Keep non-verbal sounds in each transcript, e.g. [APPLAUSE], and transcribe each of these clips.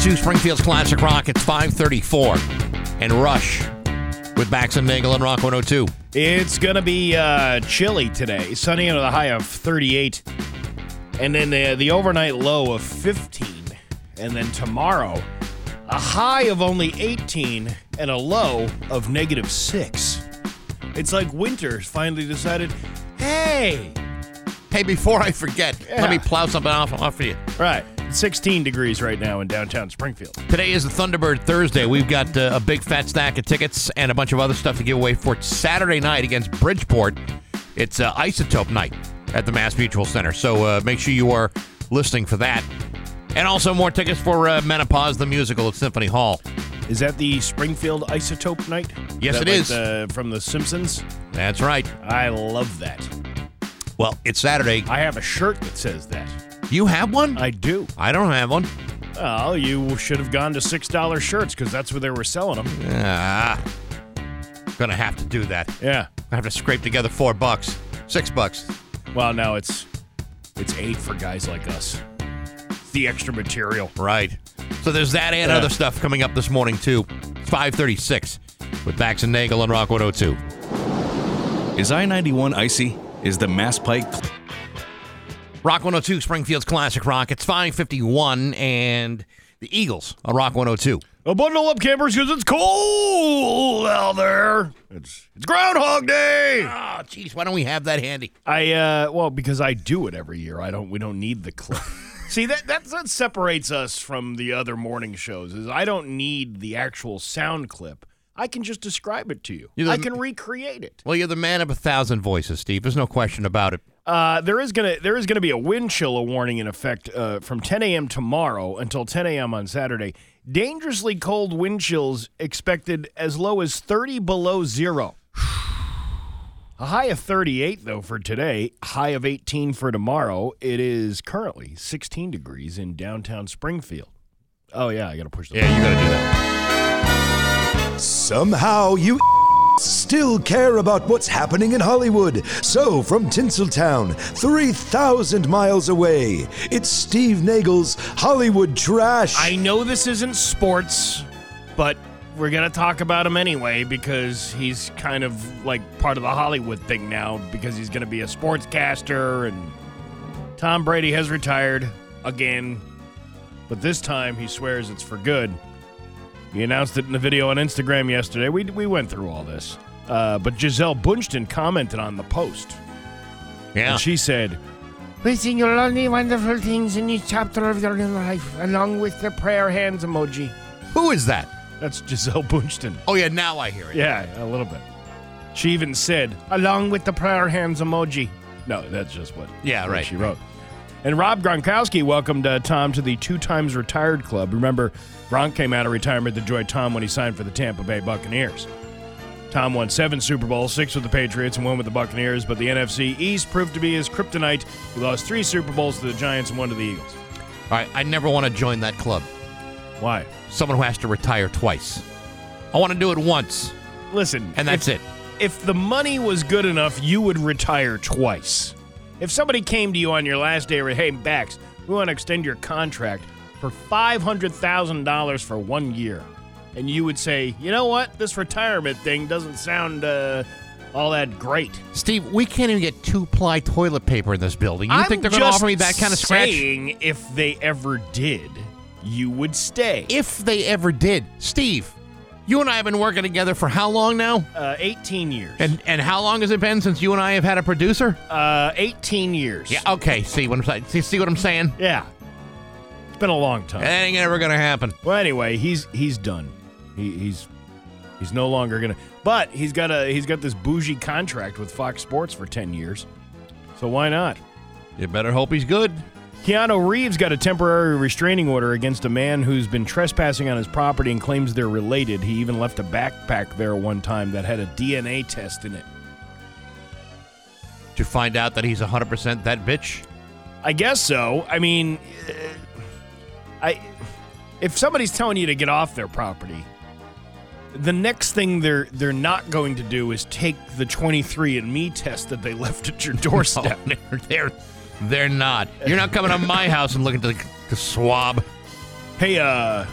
102 Springfield's Classic Rock. It's 534. And Rush with Bax and Nagel and Rock 102. It's going to be uh, chilly today. Sunny under the high of 38. And then the, the overnight low of 15. And then tomorrow, a high of only 18 and a low of negative 6. It's like winter finally decided, hey, Hey, before I forget, Yeah. let me plow something off, off for you. right, 16 degrees right now in downtown Springfield. Today is the Thunderbird Thursday. We've got uh, a big fat stack of tickets and a bunch of other stuff to give away for Saturday night against Bridgeport. It's uh, Isotope Night at the Mass Mutual Center. So uh, make sure you are listening for that. And also more tickets for uh, Menopause, the musical at Symphony Hall. Is that the Springfield Isotope night? Yes, it is. The, from The Simpsons? That's right. I love that. Well, it's Saturday. I have a shirt that says that. You have one? I do. I don't have one. Well, you should have gone to $6 shirts because that's where they were selling them. Ah, gonna have to do that. Yeah. I have to scrape together four bucks, six bucks. Well, now it's it's eight for guys like us. It's the extra material. Right. So there's that and Yeah. other stuff coming up this morning too. It's 536 with Bax and Nagel on Rock 102. Is I 91 icy? Is the Mass Pike Rock 102, Springfield's Classic Rock. It's 551 and the Eagles on Rock 102. A bundle up, campers, because it's cold out there. It's it's Groundhog Day. Oh, jeez, why don't we have that handy? I uh, well, because I do it every year. I don't. We don't need the clip. [LAUGHS] See that that that separates us from the other morning shows. Is I don't need the actual sound clip. I can just describe it to you. The- I can recreate it. Well, you're the man of a thousand voices, Steve. There's no question about it. Uh, there is gonna there is gonna be a wind chill warning in effect uh, from 10 a.m. tomorrow until 10 a.m. on Saturday. Dangerously cold wind chills expected as low as 30 below zero. [SIGHS] A high of 38 though for today. High of 18 for tomorrow. It is currently 16 degrees in downtown Springfield. Oh yeah, I gotta push the. Yeah, you got to do that. Somehow you still care about what's happening in Hollywood. So, from Tinseltown, 3,000 miles away, it's Steve Nagel's Hollywood Trash. I know this isn't sports, but we're going to talk about him anyway because he's kind of like part of the Hollywood thing now because he's going to be a sportscaster and Tom Brady has retired again, but this time he swears it's for good. He announced it in the video on Instagram yesterday. We, we went through all this. Uh, but Gisele Bündchen commented on the post. Yeah. And she said, "We Wishing you only wonderful things in each chapter of your life, along with the prayer hands emoji. Who is that? That's Gisele Bündchen. Oh, yeah, now I hear it. Yeah, a little bit. She even said, Along with the prayer hands emoji. no, that's just what, Yeah, what right. she wrote. And Rob Gronkowski welcomed uh, Tom to the two times retired club. Remember, Gronk came out of retirement to join Tom when he signed for the Tampa Bay Buccaneers. Tom won seven Super Bowls, six with the Patriots and one with the Buccaneers, but the NFC East proved to be his kryptonite. He lost three Super Bowls to the Giants and one to the Eagles. All right, I never want to join that club. Why? Someone who has to retire twice. I want to do it once, Listen, and that's if, it. if the money was good enough, you would retire twice. If somebody came to you on your last day, hey, Bax, we want to extend your contract for five hundred thousand dollars for one year, and you would say, you know what, this retirement thing doesn't sound uh, all that great. Steve, we can't even get two ply toilet paper in this building. You think they're going to offer me that kind of scratch? Saying if they ever did, you would stay. If they ever did. Steve, you and I have been working together for how long now? uh, eighteen years. And and how long has it been since you and I have had a producer? uh, eighteen years. Yeah, okay. See what I'm saying? See, see what I'm saying? Yeah. It's been a long time. That ain't ever gonna happen. Well, anyway, he's he's done. He, he's he's no longer gonna. But he's got a he's got this bougie contract with Fox Sports for ten years. So why not? You better hope he's good. Keanu Reeves got a temporary restraining order against a man who's been trespassing on his property and claims they're related. He even left a backpack there one time that had a DNA test in it. To find out that he's 100% that bitch. I guess so. I mean, uh, I if somebody's telling you to get off their property, the next thing they're they're not going to do is take the 23andMe test that they [LAUGHS] left at your doorstep. No, [LAUGHS] they're, they're, they're not. You're not coming to my house and looking to the, the swab. Hey, uh,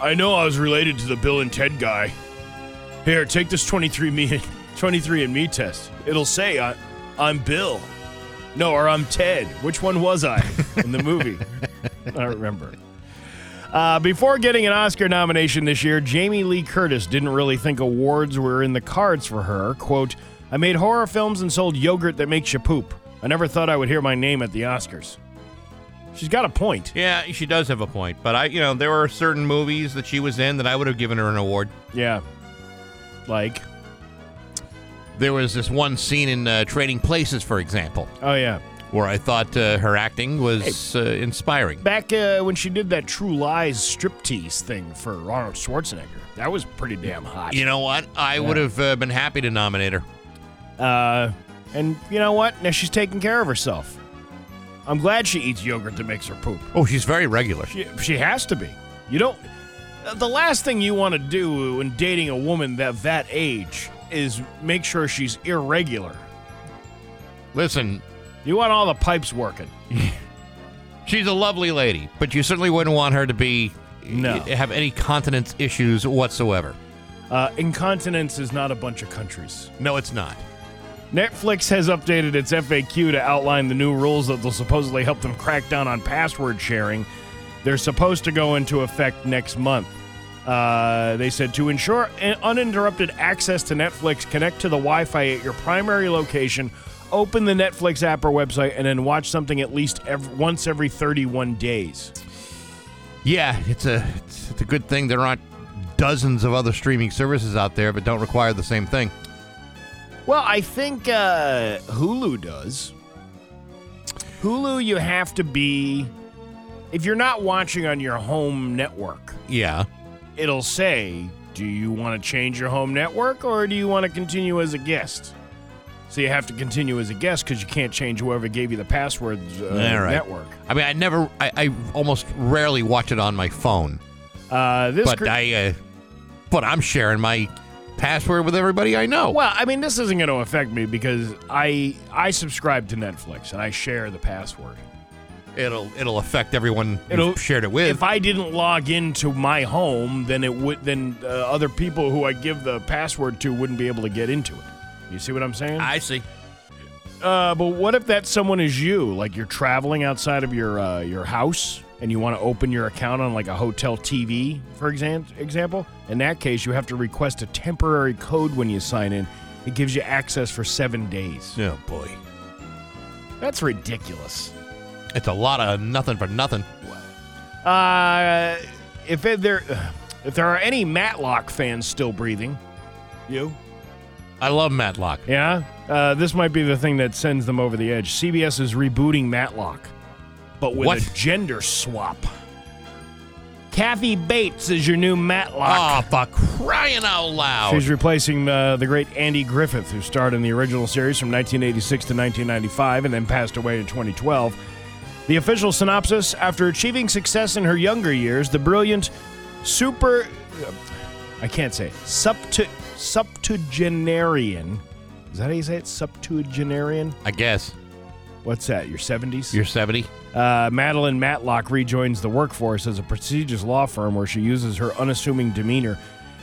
I know I was related to the Bill and Ted guy. Here, take this 23 me [LAUGHS] 23 and me test. It'll say I, I'm Bill. No, or I'm Ted. Which one was I [LAUGHS] in the movie? I don't remember. Uh, before getting an Oscar nomination this year, Jamie Lee Curtis didn't really think awards were in the cards for her. Quote, I made horror films and sold yogurt that makes you poop. I never thought I would hear my name at the Oscars. She's got a point. Yeah, she does have a point. But I, you know, there were certain movies that she was in that I would have given her an award. Yeah. Like, There was this one scene in uh, Trading Places, for example, oh, yeah. where I thought uh, her acting was uh, inspiring. Back uh, when she did that True Lies striptease thing for Arnold Schwarzenegger, that was pretty damn hot. You know what? I would have uh, been happy to nominate her. Uh, and you know what? Now she's taking care of herself. I'm glad she eats yogurt that makes her poop. Oh, she's very regular. She, she has to be. You don't. The last thing you want to do when dating a woman that that age is make sure she's irregular. Listen, You want all the pipes working. [LAUGHS] she's a lovely lady, but you certainly wouldn't want her to be No. have any continence issues whatsoever. Uh, incontinence is not a bunch of countries. No, it's not. Netflix has updated its FAQ to outline the new rules that will supposedly help them crack down on password sharing. They're supposed to go into effect next month. Uh, they said to ensure uninterrupted access to Netflix, connect to the Wi Fi at your primary location, open the Netflix app or website, and then watch something at least ev once every 31 days. Yeah, it's a it's, it's a good thing there aren't dozens of other streaming services out there that don't require the same thing. Well, I think uh, Hulu does. Hulu, you have to be. If you're not watching on your home network, Yeah. it'll say, Do you want to change your home network or do you want to continue as a guest? So you have to continue as a guest because you can't change whoever gave you the password uh, All right. network. I mean, I never, I, I almost rarely watch it on my phone, Uh, this but gr- I, uh, but I'm sharing my password with everybody I know. well, I mean, this isn't going to affect me because I I subscribe to Netflix and I share the password. It'll, it'll affect everyone It'll- you've shared it with. If I didn't log into my home, then it would then uh, other people who I give the password to wouldn't be able to get into it. You see what I'm saying? I see. Uh, but what if that someone is you? Like you're traveling outside of your uh, your house and you want to open your account on like a hotel TV, for example. In that case, you have to request a temporary code when you sign in. It gives you access for seven days. Oh boy, That's ridiculous. it's a lot of nothing for nothing. Uh, if it, there if there are any Matlock fans still breathing, you. I love Matlock. Yeah, uh, this might be the thing that sends them over the edge. CBS is rebooting Matlock, but with What? a gender swap. Kathy Bates is your new Oh, Matlock. for crying out loud! She's replacing uh, the great Andy Griffith, who starred in the original series from 1986 to 1995 and then passed away in 2012. The official synopsis After achieving success in her younger years, the brilliant super. I can't say. Septu, septuagenarian. Is that how you say it? Septuagenarian? I guess What's that? Your 70s? you're 70. Uh, Madeline Matlock rejoins the workforce as a prestigious law firm where she uses her unassuming demeanor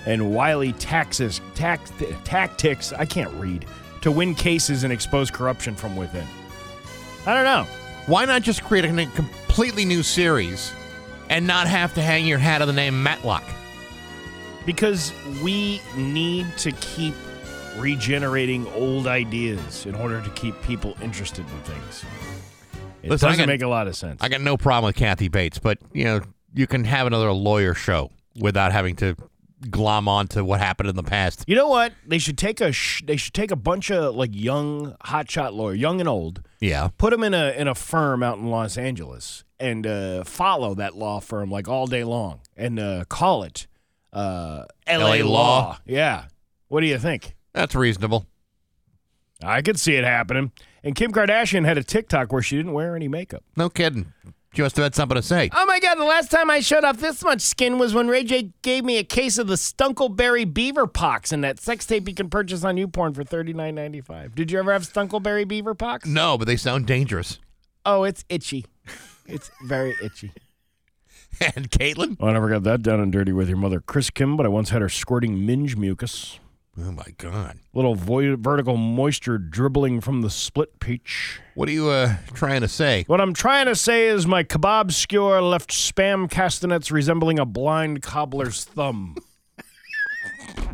and wily taxes, tax, tactics, I can't read, to win cases and expose corruption from within. I don't know. Why not just create a completely new series and not have to hang your hat on the name Matlock? Because we need to keep regenerating old ideas in order to keep people interested in things. It Listen, I doesn't got- make a lot of sense. I got no problem with Kathy Bates, but you know you can have another lawyer show without having to glom on to what happened in the past. You know what? They should take a sh- they should take a bunch of like young hotshot lawyer, young and old, Yeah, put them in a in a firm out in Los Angeles and uh, follow that law firm like all day long and uh, call it uh, L.A. LA law. Law. Yeah. What do you think? That's reasonable. I could see it happening. And Kim Kardashian had a TikTok where she didn't wear any makeup. No kidding. She must have had something to say. Oh my god, the last time I showed off this much skin was when Ray J gave me a case of the Stunkleberry beaver pox and that sex tape you can purchase on YouPorn for $39.95. Did you ever have Stunkleberry beaver pox? No, but they sound dangerous. Oh, it's itchy. It's very itchy. [LAUGHS] And Caitlin? Oh, I never got that down and dirty with your mother, Chris Kim, but I once had her squirting minge mucus. Oh, my God. Little vo- vertical moisture dribbling from the split peach. What are you uh, trying to say? What I'm trying to say is my kebab skewer left spam castanets resembling a blind cobbler's thumb. [LAUGHS]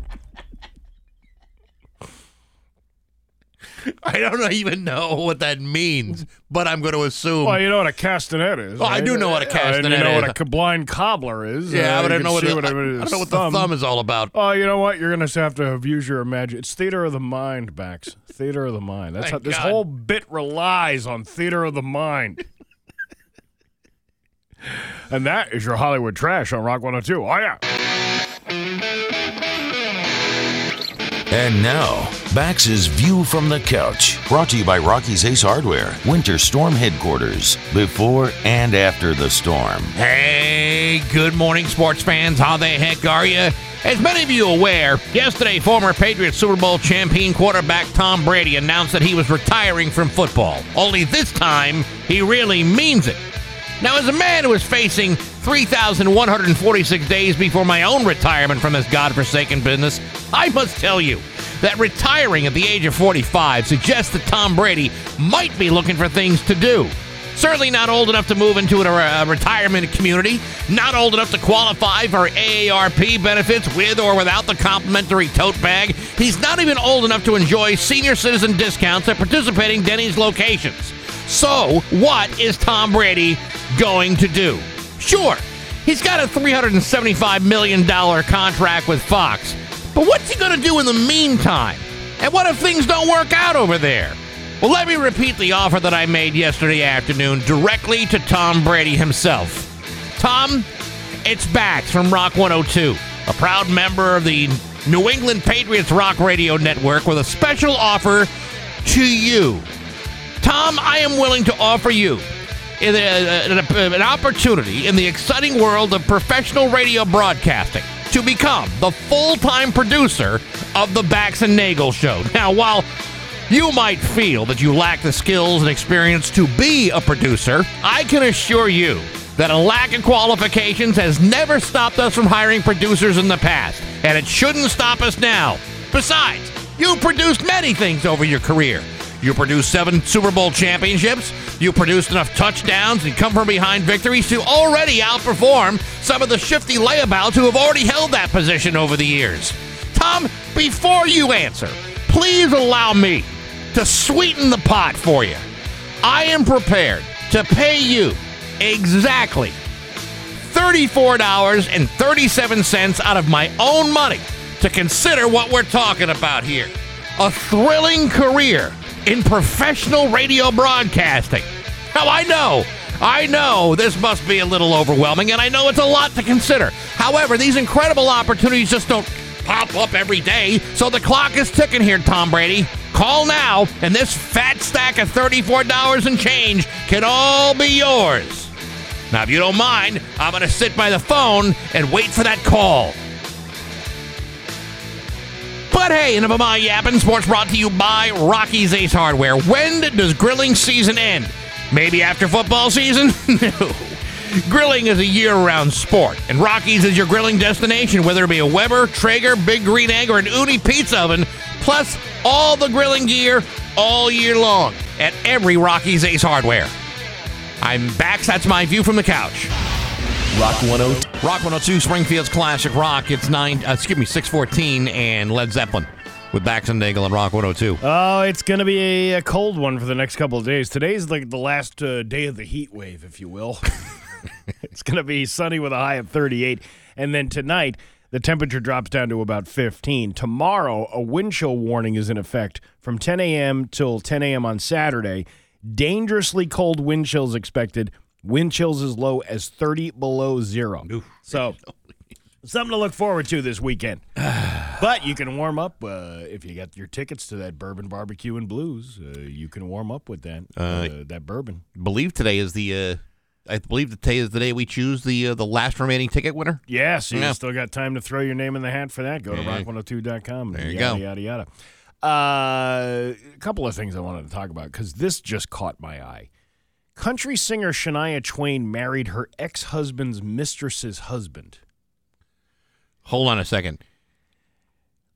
[LAUGHS] I don't even know what that means, but I'm going to assume. Well, you know what a castanet is. Oh, I do know what a castanet you know is. what a blind cobbler is. yeah, Uh, but I don't know what, the, what I, I don't know what the thumb is all about. Oh, you know what? You're have to have use your imagination. It's theater of the mind, Bax. Theater of the mind. That's how this God. whole bit relies on theater of the mind. [LAUGHS] and that is your Hollywood trash on Rock 102. Oh yeah. And now, Bax's View from the Couch, brought to you by Rocky's Ace Hardware, Winter Storm Headquarters, before and after the storm. Hey, good morning, sports fans. How the heck are you? As many of you are aware, yesterday former Patriots Super Bowl champion quarterback Tom Brady announced that he was retiring from football. Only this time, he really means it. Now, as a man who is facing 3,146 days before my own retirement from this godforsaken business, I must tell you that retiring at the age of 45 suggests that Tom Brady might be looking for things to do. Certainly not old enough to move into a, retirement community, not old enough to qualify for AARP benefits with or without the complimentary tote bag. He's not even old enough to enjoy senior citizen discounts at participating Denny's locations. So, what is Tom Brady going to do? Sure, he's got a $375 million contract with Fox, but what's he going to do in the meantime? And what if things don't work out over there? Well, let me repeat the offer that I made yesterday afternoon directly to Tom Brady himself. Tom, it's Bax from Rock 102, a proud member of the New England Patriots Rock Radio Network with a special offer to you. Tom, I am willing to offer you an opportunity in the exciting world of professional radio broadcasting to become the full-time producer of the Bax and Nagel Show. [LAUGHS] Now, while you might feel that you lack the skills and experience to be a producer, I can assure you that a lack of qualifications has never stopped us from hiring producers in the past, and it shouldn't stop us now. Besides, you produced many things over your career. You produced seven Super Bowl championships. You produced enough touchdowns and come from behind victories to already outperform some of the shifty layabouts who have already held that position over the years. Tom, before you answer, please allow me to sweeten the pot for you. I am prepared to pay you exactly $34.37 out of my own money to consider what we're talking about here. A thrilling career in professional radio broadcasting. Now, I know, I know this must be a little overwhelming, and I know it's a lot to consider. However, these incredible opportunities just don't pop up every day, so the clock is ticking here, Tom Brady. Call now, and this fat stack of $34 and change can all be yours. Now, if you don't mind, I'm going to sit by the phone and wait for that call. But hey, enough of my yapping. Sports brought to you by Rocky's Ace Hardware. When does grilling season end? Maybe after football season? [LAUGHS] no. Grilling is a year round sport, and Rocky's is your grilling destination, whether it be a Weber, Traeger, Big Green Egg, or an Ooni pizza oven, plus all the grilling gear all year long at every Rocky's Ace Hardware. I'm back. That's my view from the couch. Rock 102. Rock 102, Springfield's classic rock. It's nine. Uh, excuse me, six fourteen, and Led Zeppelin with Bax and Nagel and Rock 102. Oh, it's going to be a, a cold one for the next couple of days. Today's like the last uh, day of the heat wave, if you will. [LAUGHS] it's going to be sunny with a high of 38. And then tonight, the temperature drops down to about 15. Tomorrow, a wind chill warning is in effect from 10 a.m. till 10 a.m. on Saturday. Dangerously cold wind chills expected. Wind chills as low as 30 below zero. So, something to look forward to this weekend. [SIGHS] But you can warm up uh, if you got your tickets to that bourbon barbecue and blues. Uh, you can warm up with that uh, that bourbon. believe today is the. Uh, I believe today is the day we choose the uh, the last remaining ticket winner. Yeah, so you Yeah. still got time to throw your name in the hat for that. Go to Yeah. rock102.com. There you yada, go. Yada yada. Uh, a couple of things I wanted to talk about because this just caught my eye. Country singer Shania Twain married her ex-husband's mistress's husband. Hold on a second.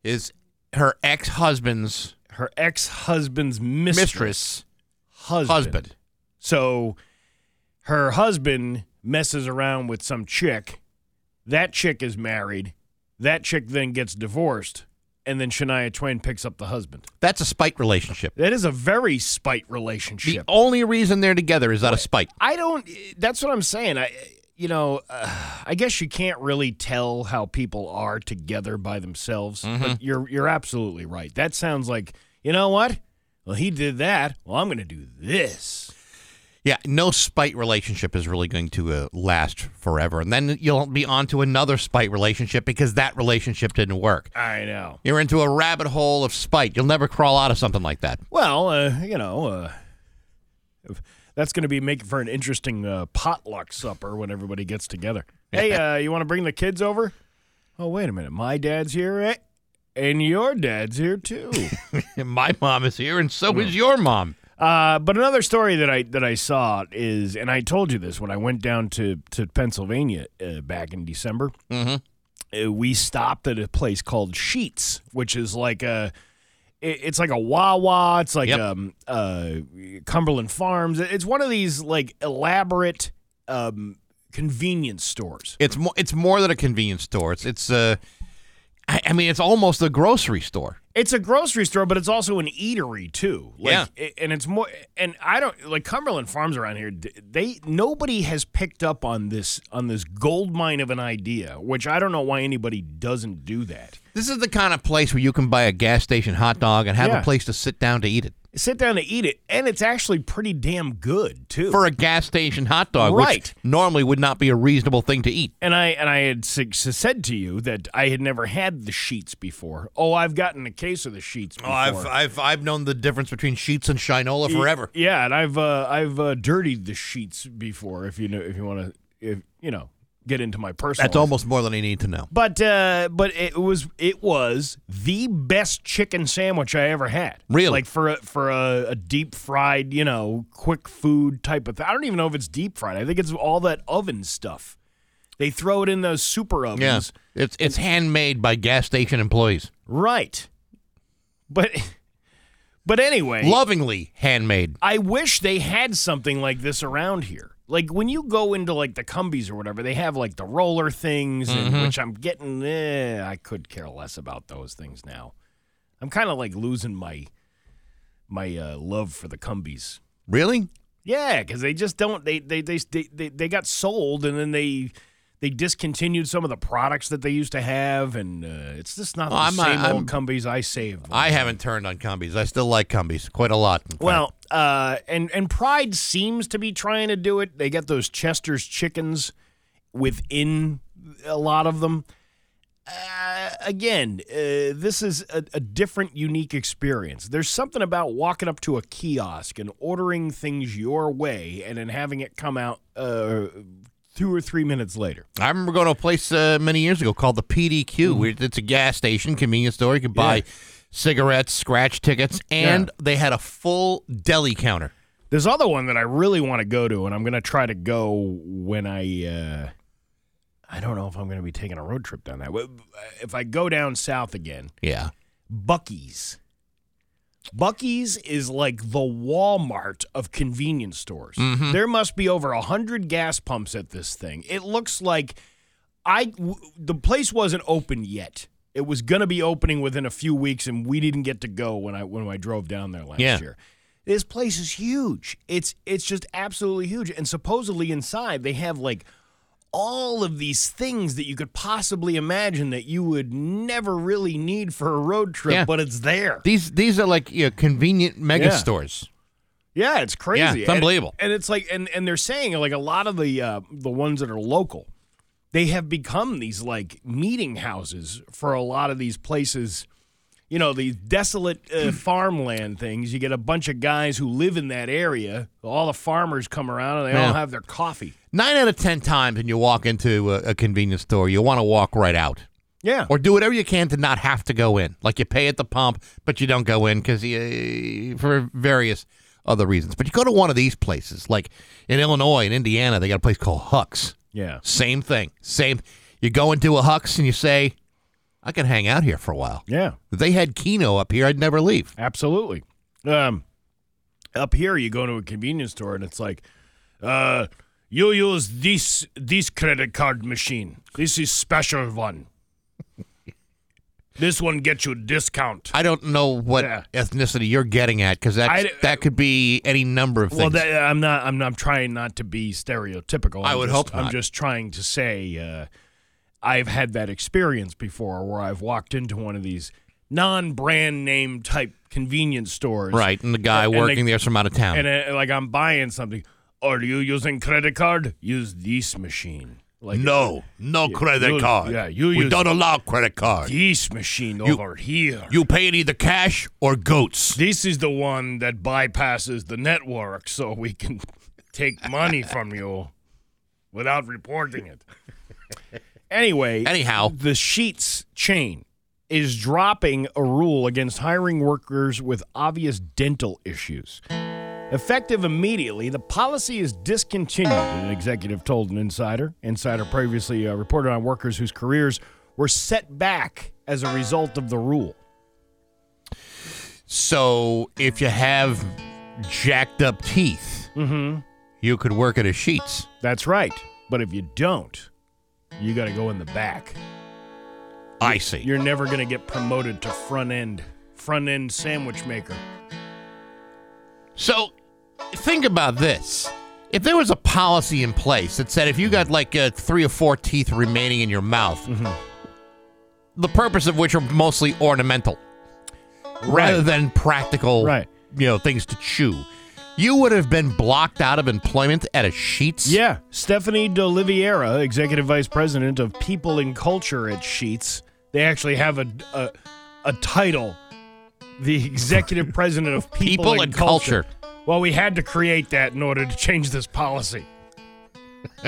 Is her ex husband's Her ex-husband's mistress, mistress husband. husband? So her husband messes around with some chick. That chick is married. That chick then gets divorced. And then Shania Twain picks up the husband. That's a spite relationship. That is a very spite relationship. The only reason they're together is out of spite. I don't. That's what I'm saying. I, you know, uh, I guess you can't really tell how people are together by themselves. But you're you're absolutely right. That sounds like you know what? Well, he did that. Well, I'm going to do this. Yeah, no spite relationship is really going to uh, last forever. And then you'll be on to another spite relationship because that relationship didn't work. I know. You're into a rabbit hole of spite. You'll never crawl out of something like that. Well, uh, you know, uh, that's going to be making for an interesting uh, potluck supper when everybody gets together. [LAUGHS] Hey, uh, you want to bring the kids over? Oh, wait a minute. My dad's here, eh? and your dad's here too. [LAUGHS] My mom is here, and so is your mom. Uh, but another story that I that I saw is, and I told you this when I went down to to Pennsylvania uh, back in December. Mm-hmm. Uh, we stopped at a place called Sheetz, which is like a. it- It's like a Wawa. It's like Yep. um, uh, Cumberland Farms. It's one of these like elaborate um, convenience stores. It's more. It's more than a convenience store. It's it's. I, I mean, it's almost a grocery store. It's a grocery store, but it's also an eatery too. Like, Yeah. and it's more. And I don't like Cumberland Farms around here. They nobody has picked up on this on this gold mine of an idea, which I don't know why anybody doesn't do that. This is the kind of place where you can buy a gas station hot dog and have Yeah. a place to sit down to eat it Sit down to eat it, and it's actually pretty damn good too. for a gas station hot dog, Right. which normally would not be a reasonable thing to eat. and I and I had s- s- said to you that I had never had the sheets before. Oh, I've gotten a case of the sheets. Before. Oh, I've I've I've known the difference between sheets and Shinola forever. Yeah, and I've uh, I've uh, dirtied the sheets before. If you know, if you want to, if you know, get into my personal. That's almost more than I need to know. But uh, but it was it was the best chicken sandwich I ever had. Really? like for a, for a, a deep fried, you know, quick food type of thing. I don't even know if it's deep fried. I think it's all that oven stuff. They throw it in those super ovens. Yeah, it's it's handmade by gas station employees, Right. But [LAUGHS] but anyway, lovingly handmade. I wish they had something like this around here. Like when you go into like the Cumbies or whatever, they have like the roller things, and, Mm-hmm. which I'm getting. Eh, I could care less about those things now. I'm kind of like losing my my uh, love for the Cumbies. Really? Yeah, because they just don't. They they, they they they they got sold, and then they they discontinued some of the products that they used to have, and uh, it's just not Oh, the I'm same old Cumbies I saved. I haven't turned on Cumbies. I still like Cumbies quite a lot. Well, uh, and and Pride seems to be trying to do it. They get those Chester's chickens within a lot of them. Uh, again, uh, this is a, a different, unique experience. There's something about walking up to a kiosk and ordering things your way, and then having it come out uh, two or three minutes later. I remember going to a place uh, many years ago called the PDQ. where It's a gas station, convenience store. You could buy Mm-hmm. Yeah. cigarettes, scratch tickets, and they had a full deli counter. There's other one that I really want to go to, and I'm going to try to go when I. Uh, I don't know if I'm going to be taking a road trip down that. If I go down south again, Yeah. Buc-ee's. Buc-ee's is like the Walmart of convenience stores. Mm-hmm. There must be over a hundred gas pumps at this thing. It looks like I w- the place wasn't open yet. It was going to be opening within a few weeks, and we didn't get to go when I when I drove down there last Yeah. year. This place is huge. It's it's just absolutely huge, and supposedly inside they have like all of these things that you could possibly imagine that you would never really need for a road trip, Yeah. but it's there. These these are like you know, convenient mega Yeah. stores. Yeah, it's crazy. Yeah, it's And- unbelievable. And, it's like, and and they're saying like a lot of the uh, the ones that are local, they have become these like meeting houses for a lot of these places. You know, these desolate uh, [CLEARS THROAT] farmland things. You get a bunch of guys who live in that area. All the farmers come around and they all have their coffee. Nine out of ten times when you walk into a, a convenience store, you want to walk right out. Yeah. Or do whatever you can to not have to go in. Like you pay at the pump, but you don't go in because for various other reasons. But you go to one of these places, like in Illinois and Indiana, they got a place called Huck's. Yeah. Same thing. Same. You go into a Huck's and you say, I can hang out here for a while. Yeah. If they had Keno up here, I'd never leave. Absolutely. Um, up here, you go to a convenience store and it's like, uh, you use this this credit card machine. This is special one. this one gets you a discount. I don't know what Yeah. ethnicity you're getting at because that that could be any number of things. Well, that, I'm not. I'm not I'm trying not to be stereotypical. I I'm would just- hope I'm just trying to say uh, I've had that experience before, where I've walked into one of these non-brand name type convenience stores, right, and the guy And they- working there's from out of town. and uh, like I'm buying something. Are you using credit card? Use this machine. Like no, no credit you- card. yeah, you we use- don't allow credit card. this machine over here. You pay in either cash or goats. this is the one that bypasses the network, so we can [LAUGHS] take money from you without reporting it. [LAUGHS] Anyway, Anyhow. the Sheetz chain is dropping a rule against hiring workers with obvious dental issues. Effective immediately, the policy is discontinued, an executive told an insider. Insider previously uh, reported on workers whose careers were set back as a result of the rule. So if you have jacked up teeth, Mm-hmm. you could work at a Sheetz. That's right. But if you don't, you got to go in the back. I see. You're never going to get promoted to front end, front end sandwich maker. So think about this. If there was a policy in place that said if you got like uh, three or four teeth remaining in your mouth, Mm-hmm. the purpose of which are mostly ornamental rather than practical, Right. you know, things to chew, you would have been blocked out of employment at a Sheetz. Yeah, Stephanie Doliveira, executive vice president of People and Culture at Sheetz. They actually have a a, a title, the executive [LAUGHS] president of People, People and Culture. Well, we had to create that in order to change this policy. [LAUGHS]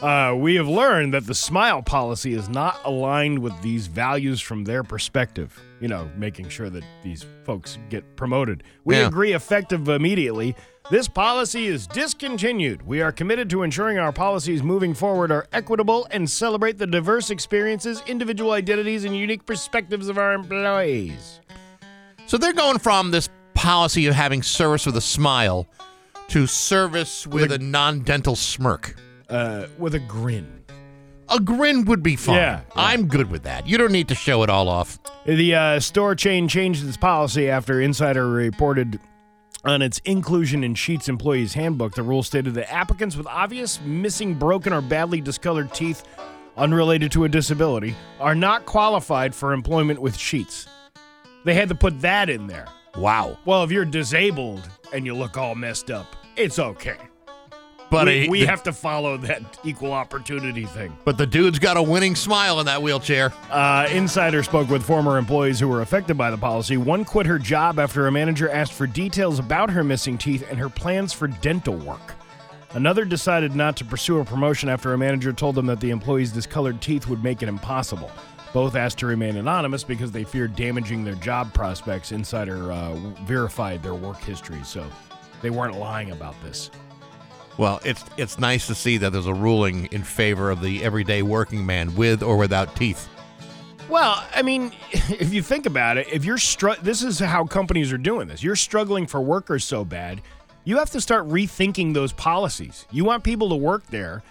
Uh, we have learned that the smile policy is not aligned with these values from their perspective. You know, making sure that these folks get promoted. We Yeah. agree effective immediately. This policy is discontinued. We are committed to ensuring our policies moving forward are equitable and celebrate the diverse experiences, individual identities, and unique perspectives of our employees. So they're going from this policy of having service with a smile to service with a non-dental smirk. Uh, with a grin. A grin would be fine. Yeah, yeah. I'm good with that. You don't need to show it all off. The uh, store chain changed its policy after Insider reported on its inclusion in Sheetz employees' handbook. The rule stated that applicants with obvious missing, broken, or badly discolored teeth unrelated to a disability are not qualified for employment with Sheetz. They had to put that in there. Wow. Well, if you're disabled and you look all messed up, it's okay. But we, we the, have to follow that equal opportunity thing. but the dude's got a winning smile in that wheelchair. Uh, Insider spoke with former employees who were affected by the policy. One quit her job after a manager asked for details about her missing teeth and her plans for dental work. Another decided not to pursue a promotion after a manager told them that the employee's discolored teeth would make it impossible. Both asked to remain anonymous because they feared damaging their job prospects. Insider uh, verified their work history, so they weren't lying about this. Well, it's it's nice to see that there's a ruling in favor of the everyday working man with or without teeth. Well, I mean, [LAUGHS] if you think about it, if you're str- this is how companies are doing this. You're struggling for workers so bad, you have to start rethinking those policies. You want people to work there.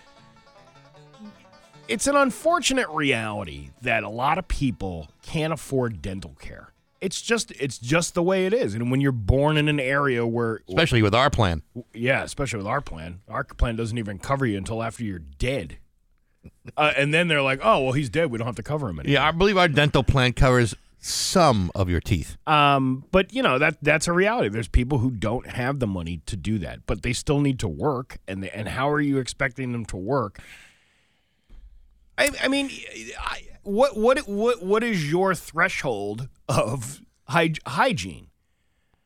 It's an unfortunate reality that a lot of people can't afford dental care. It's just it's just the way it is. And when you're born in an area where Especially with our plan. yeah, especially with our plan. Our plan doesn't even cover you until after you're dead. Uh, and then they're like, "Oh, well, he's dead. We don't have to cover him anymore." Yeah, I believe our dental plan covers some of your teeth. Um, but you know that that's a reality. There's people who don't have the money to do that, but they still need to work. And they, and how are you expecting them to work? I, I mean, I, what what what what is your threshold of hy- hygiene?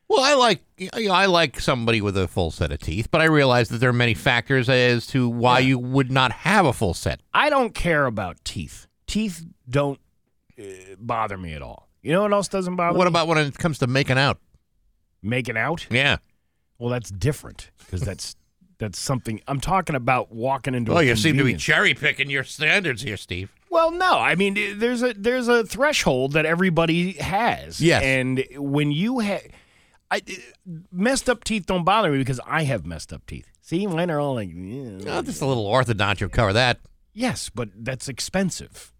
Well, I like you know, I like somebody with a full set of teeth, but I realize that there are many factors as to why you would not have a full set. I don't care about teeth. Teeth don't uh, bother me at all. You know what else doesn't bother me? What me? about when it comes to making out? making out? Yeah. Well, that's different because that's that's something I'm talking about. Walking into. Oh, a you seem to be cherry picking your standards here, Steve. Well, no, I mean there's a there's a threshold that everybody has. Yes. and when you have, I messed up teeth don't bother me because I have messed up teeth. See, mine are all like, yeah. Oh, just a little orthodontia will cover that. yes, but that's expensive,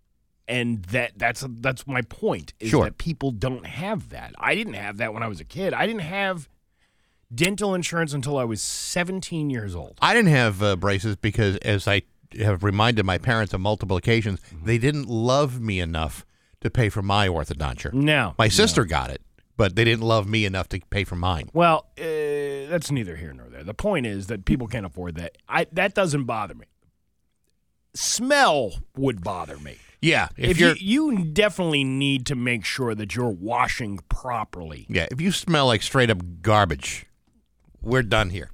and that that's that's my point. Is Sure. that people don't have that. I didn't have that when I was a kid. I didn't have dental insurance until I was 17 years old. I didn't have uh, braces because, as I have reminded my parents on multiple occasions, they didn't love me enough to pay for my orthodonture. No, My sister got it, but they didn't love me enough to pay for mine. Well, uh, that's neither here nor there. The point is that people can't afford that. I that doesn't bother me. Smell would bother me. Yeah, if, If, you you definitely need to make sure that you're washing properly. yeah, if you smell like straight up garbage, we're done here.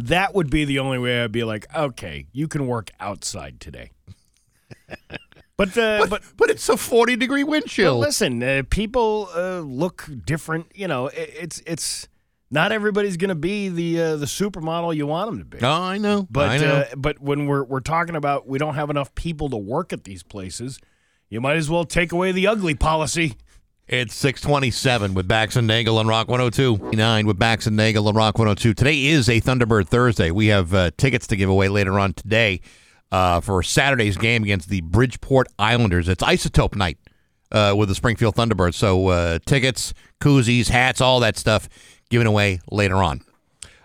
That would be the only way I'd be like, okay, you can work outside today. [LAUGHS] but uh, But, but but it's a 40 degree wind chill. listen, uh, people uh, look different. You know, it, it's it's not everybody's going to be the uh, the supermodel you want them to be. oh, I know. But I know. Uh, but when we're we're talking about we don't have enough people to work at these places, you might as well take away the ugly policy. It's 627 with Bax and Nagel on Rock 102. 9 with Bax and Nagel on Rock 102. Today is a Thunderbird Thursday. We have uh, tickets to give away later on today uh, for Saturday's game against the Bridgeport Islanders. It's Isotope night uh, with the Springfield Thunderbirds. So uh, tickets, koozies, hats, all that stuff given away later on.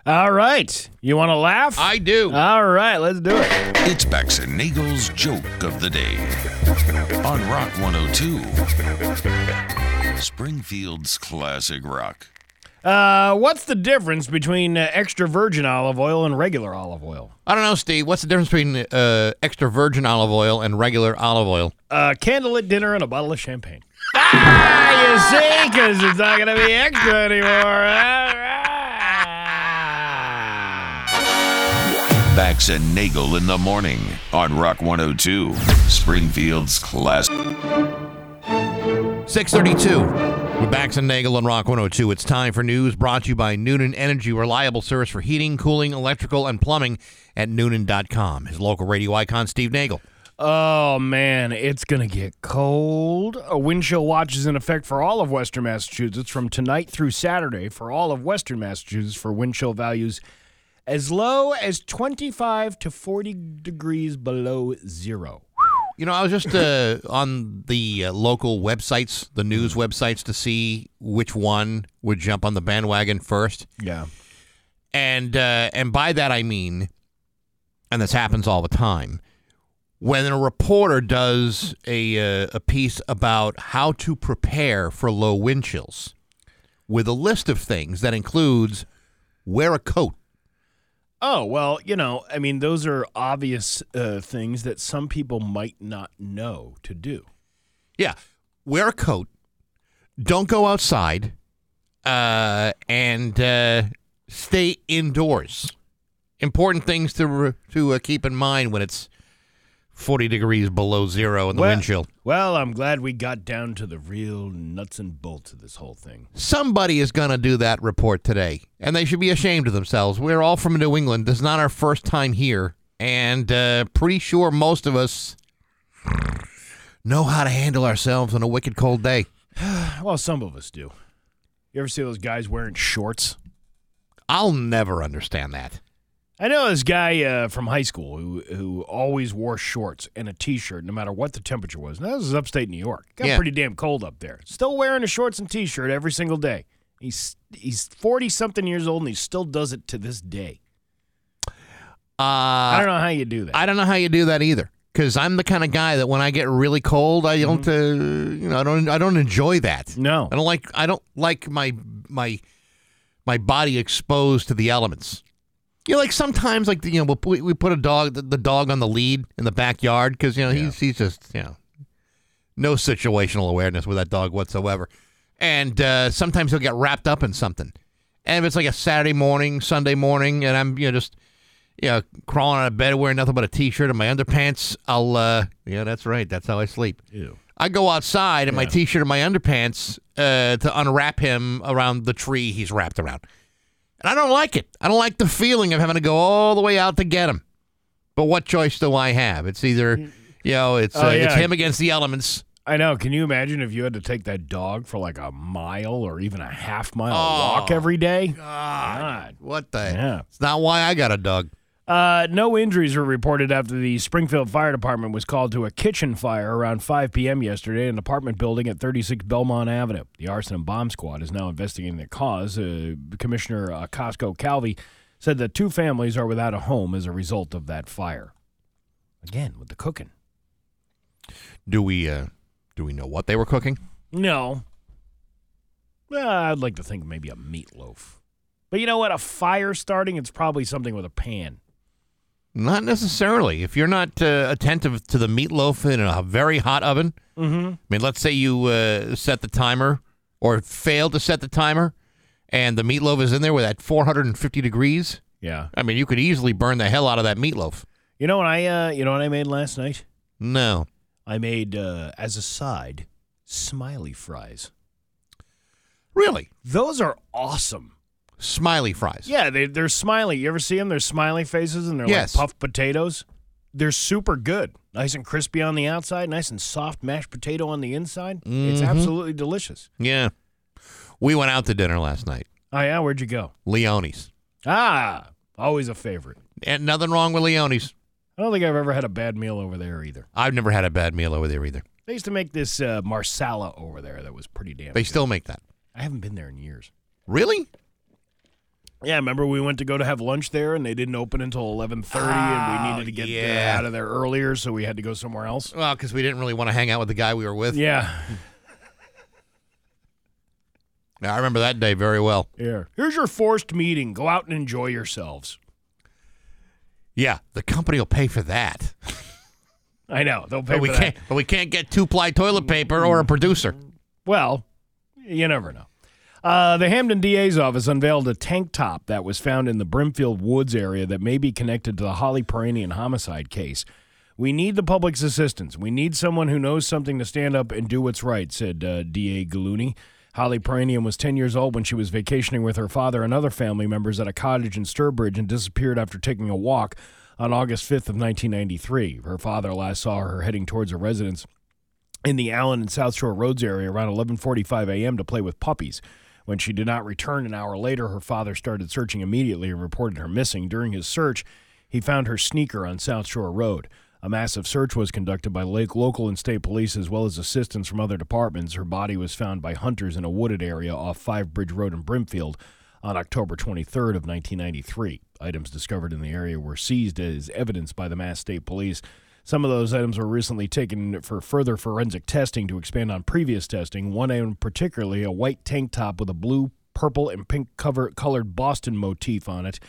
All right, you want to laugh? I do. All right, let's do it. It's Bax and Nagel's joke of the day on Rock 102. Springfield's classic rock. Uh, what's the difference between uh, extra virgin olive oil and regular olive oil? I don't know, Steve. What's the difference between uh, extra virgin olive oil and regular olive oil? A candlelit dinner and a bottle of champagne. ah, you see, because it's not going to be extra anymore. All right. Bax and Nagel in the morning on Rock 102. Springfield's classic. 632 with Bax and Nagel on Rock 102. It's time for news brought to you by Noonan Energy, reliable service for heating, cooling, electrical, and plumbing at Noonan.com. His local radio icon, Steve Nagel. Oh man, it's gonna get cold. A wind chill watch is in effect for all of Western Massachusetts from tonight through Saturday for all of Western Massachusetts for wind chill values as low as 25 to 40 degrees below zero. You know, I was just uh, on the uh, local websites, the news websites, to see which one would jump on the bandwagon first. Yeah. and uh, and by that I mean, and this happens all the time, when a reporter does a uh, a piece about how to prepare for low wind chills, with a list of things that includes wear a coat. Oh, well, you know, I mean, those are obvious uh, things that some people might not know to do. Yeah, wear a coat. Don't go outside, uh, and uh, stay indoors. Important things to to uh, keep in mind when it's forty degrees below zero in the Well- wind chill. Well, I'm glad we got down to the real nuts and bolts of this whole thing. Somebody is going to do that report today, and they should be ashamed of themselves. We're all from New England. This is not our first time here, and uh, pretty sure most of us know how to handle ourselves on a wicked cold day. [SIGHS] Well, some of us do. You ever see those guys wearing shorts? I'll never understand that. I know this guy uh, from high school who who always wore shorts and a t-shirt no matter what the temperature was. Now this is upstate New York. Got Yeah. pretty damn cold up there. Still wearing a shorts and t-shirt every single day. He's he's 40 something years old and he still does it to this day. Uh, I don't know how you do that. I don't know how you do that either. Because I'm the kind of guy that when I get really cold, I don't, uh, you know, I don't, I don't enjoy that. no. I don't like, I don't like my my my body exposed to the elements. You know, like sometimes, like you know, put, we put a dog, the, the dog on the lead in the backyard because you know he's he's just you know no situational awareness with that dog whatsoever, and uh, sometimes he'll get wrapped up in something, and if it's like a Saturday morning, Sunday morning, and I'm you know just you know crawling out of bed wearing nothing but a t-shirt and my underpants, I'll uh, yeah, that's right, that's how I sleep. Ew. I go outside in my t-shirt and my underpants uh, to unwrap him around the tree he's wrapped around. And I don't like it. I don't like the feeling of having to go all the way out to get him. But what choice do I have? It's either, you know, it's Oh, uh, it's him against the elements. I know. Can you imagine if you had to take that dog for like a mile or even a half mile Oh, walk every day? God, what the? Yeah. It's not why I got a dog. Uh, no injuries were reported after the Springfield Fire Department was called to a kitchen fire around 5 p.m. yesterday in an apartment building at 36 Belmont Avenue. The arson and bomb squad is now investigating the cause. Uh, Commissioner uh, Costco Calvi said that two families are without a home as a result of that fire. Again, with the cooking. Do we uh do we know what they were cooking? No. Well, I'd like to think maybe a meatloaf. But you know what? A fire starting, it's probably something with a pan. Not necessarily. If you're not uh, attentive to the meatloaf in a very hot oven, Mm-hmm. I mean, let's say you uh, set the timer or fail to set the timer, and the meatloaf is in there with at 450 degrees. Yeah. I mean, you could easily burn the hell out of that meatloaf. You know what I uh you know what I made last night? No, I made uh as a side smiley fries. really, Those are awesome. Smiley fries. Yeah, they they're smiley. You ever see them? They're smiley faces and they're Yes. like puffed potatoes. They're super good. Nice and crispy on the outside, nice and soft mashed potato on the inside. It's Mhm. absolutely delicious. Yeah. We went out to dinner last night. Oh yeah, where'd you go? Leone's. Ah, always a favorite. And nothing wrong with Leone's. I don't think I've ever had a bad meal over there either. I've never had a bad meal over there either. They used to make this uh, marsala over there that was pretty damn. They good. still make that. I haven't been there in years. Really? Yeah, remember we went to go to have lunch there, and they didn't open until eleven thirty, and we needed to get uh, yeah. out of there earlier, so we had to go somewhere else. Well, because we didn't really want to hang out with the guy we were with. Yeah, [LAUGHS] Yeah, I remember that day very well. yeah. Here's your forced meeting. Go out and enjoy yourselves. Yeah, the company will pay for that. [LAUGHS] I know they'll pay But we that. can't. But we can't get two ply toilet paper or a producer. Well, you never know. Uh, the Hampden DA's office unveiled a tank top that was found in the Brimfield Woods area that may be connected to the Holly Piirainen homicide case. We need the public's assistance. We need someone who knows something to stand up and do what's right, said uh, DA Gulluni. Holly Piirainen was 10 years old when she was vacationing with her father and other family members at a cottage in Sturbridge and disappeared after taking a walk on August 5th of 1993. Her father last saw her heading towards a residence in the Allen and South Shore Roads area around 11:45 a.m. to play with puppies. When she did not return an hour later, her father started searching immediately and reported her missing. During his search, he found her sneaker on South Shore Road. A massive search was conducted by lake, local and state police as well as assistance from other departments. Her body was found by hunters in a wooded area off Five Bridge Road in Brimfield on October 23rd of 1993. Items discovered in the area were seized as evidence by the Mass State Police. Some of those items were recently taken for further forensic testing to expand on previous testing. One item, particularly a white tank top with a blue, purple, and pink cover colored Boston motif on it,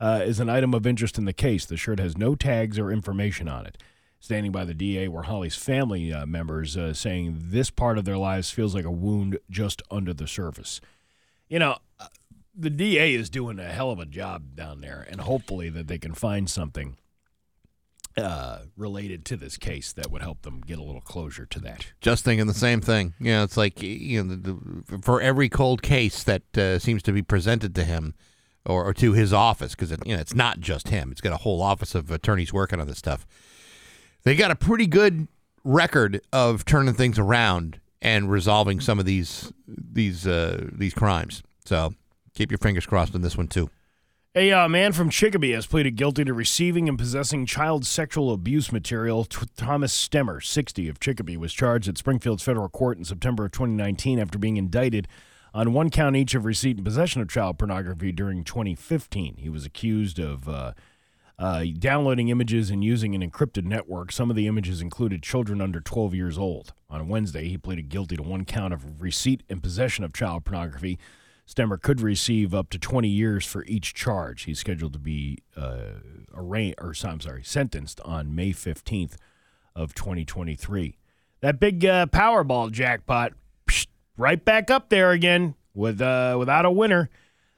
uh, is an item of interest in the case. The shirt has no tags or information on it. Standing by the DA were Holly's family uh, members uh, saying this part of their lives feels like a wound just under the surface. You know, uh, the DA is doing a hell of a job down there, and hopefully that they can find something uh, related to this case that would help them get a little closure to that. Just thinking the same thing. Yeah, it's like you know, the, the, for every cold case that uh, seems to be presented to him or, or to his office, because you know it's not just him. It's got a whole office of attorneys working on this stuff. They got a pretty good record of turning things around and resolving some of these these uh, these crimes. So keep your fingers crossed on this one too. A uh, man from Chicopee has pleaded guilty to receiving and possessing child sexual abuse material. T- Thomas Stemmer, 60, of Chicopee, was charged at Springfield's federal court in September of 2019 after being indicted on one count each of receipt and possession of child pornography during 2015. He was accused of uh, uh, downloading images and using an encrypted network. Some of the images included children under 12 years old. On Wednesday, he pleaded guilty to one count of receipt and possession of child pornography. Stemmer could receive up to 20 years for each charge. He's scheduled to be uh, arraigned, or I'm sorry, sentenced on May 15th of 2023. That big uh, Powerball jackpot, psh, right back up there again with uh, without a winner.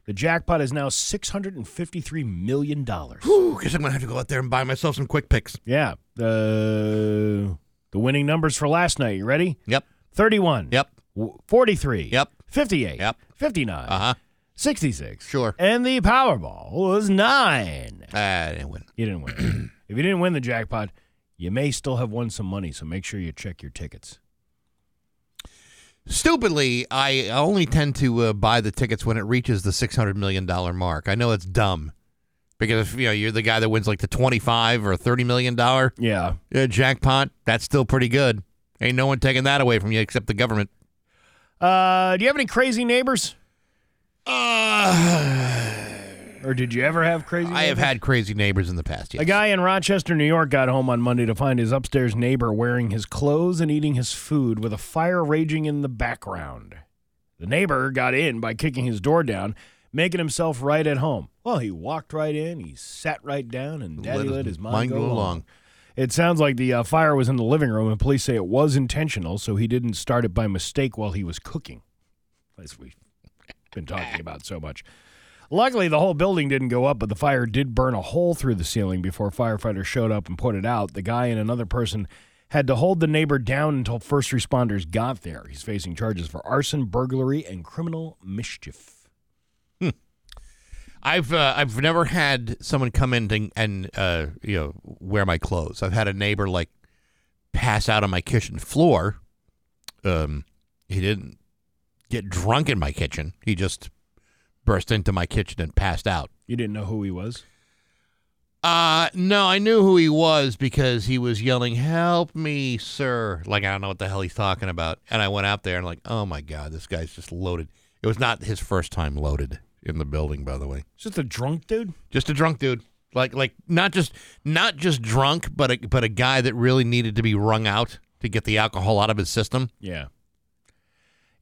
The jackpot is now 653 million dollars. Guess I'm gonna have to go out there and buy myself some quick picks. Yeah. The the winning numbers for last night. You ready? Yep. 31. Yep. w- 43. Yep. 58. Yep. 59. Uh huh. 66. Sure. And the Powerball was nine. I didn't win. You didn't win. [CLEARS THROAT] if you didn't win the jackpot, you may still have won some money, so make sure you check your tickets. Stupidly, I only tend to uh, buy the tickets when it reaches the six hundred million dollar mark. I know it's dumb because if you know you're the guy that wins like the twenty five or thirty million dollar Yeah. uh, jackpot, that's still pretty good. Ain't no one taking that away from you except the government. Uh, do you have any crazy neighbors? Uh, Or did you ever have crazy neighbors? I have had crazy neighbors in the past. Yes. A guy in Rochester, New York got home on Monday to find his upstairs neighbor wearing his clothes and eating his food with a fire raging in the background. The neighbor got in by kicking his door down, making himself right at home. Well, he walked right in, he sat right down, and daddy let, his mind, go, along. It sounds like the uh, fire was in the living room, and police say it was intentional, so he didn't start it by mistake while he was cooking, as we've been talking about so much. Luckily, the whole building didn't go up, but the fire did burn a hole through the ceiling before firefighters showed up and put it out. The guy and another person had to hold the neighbor down until first responders got there. He's facing charges for arson, burglary, and criminal mischief. I've uh, I've never had someone come in and, and uh, you know wear my clothes. I've had a neighbor like pass out on my kitchen floor. Um, he didn't get drunk in my kitchen. He just burst into my kitchen and passed out. You didn't know who he was? Uh no, I knew who he was because he was yelling, "Help me, sir!" Like I don't know what the hell he's talking about. And I went out there and like, oh my god, this guy's just loaded. It was not his first time loaded in the building, by the way. Just a drunk dude? Just a drunk dude. Like like not just not just drunk, but a, but a guy that really needed to be wrung out to get the alcohol out of his system. Yeah.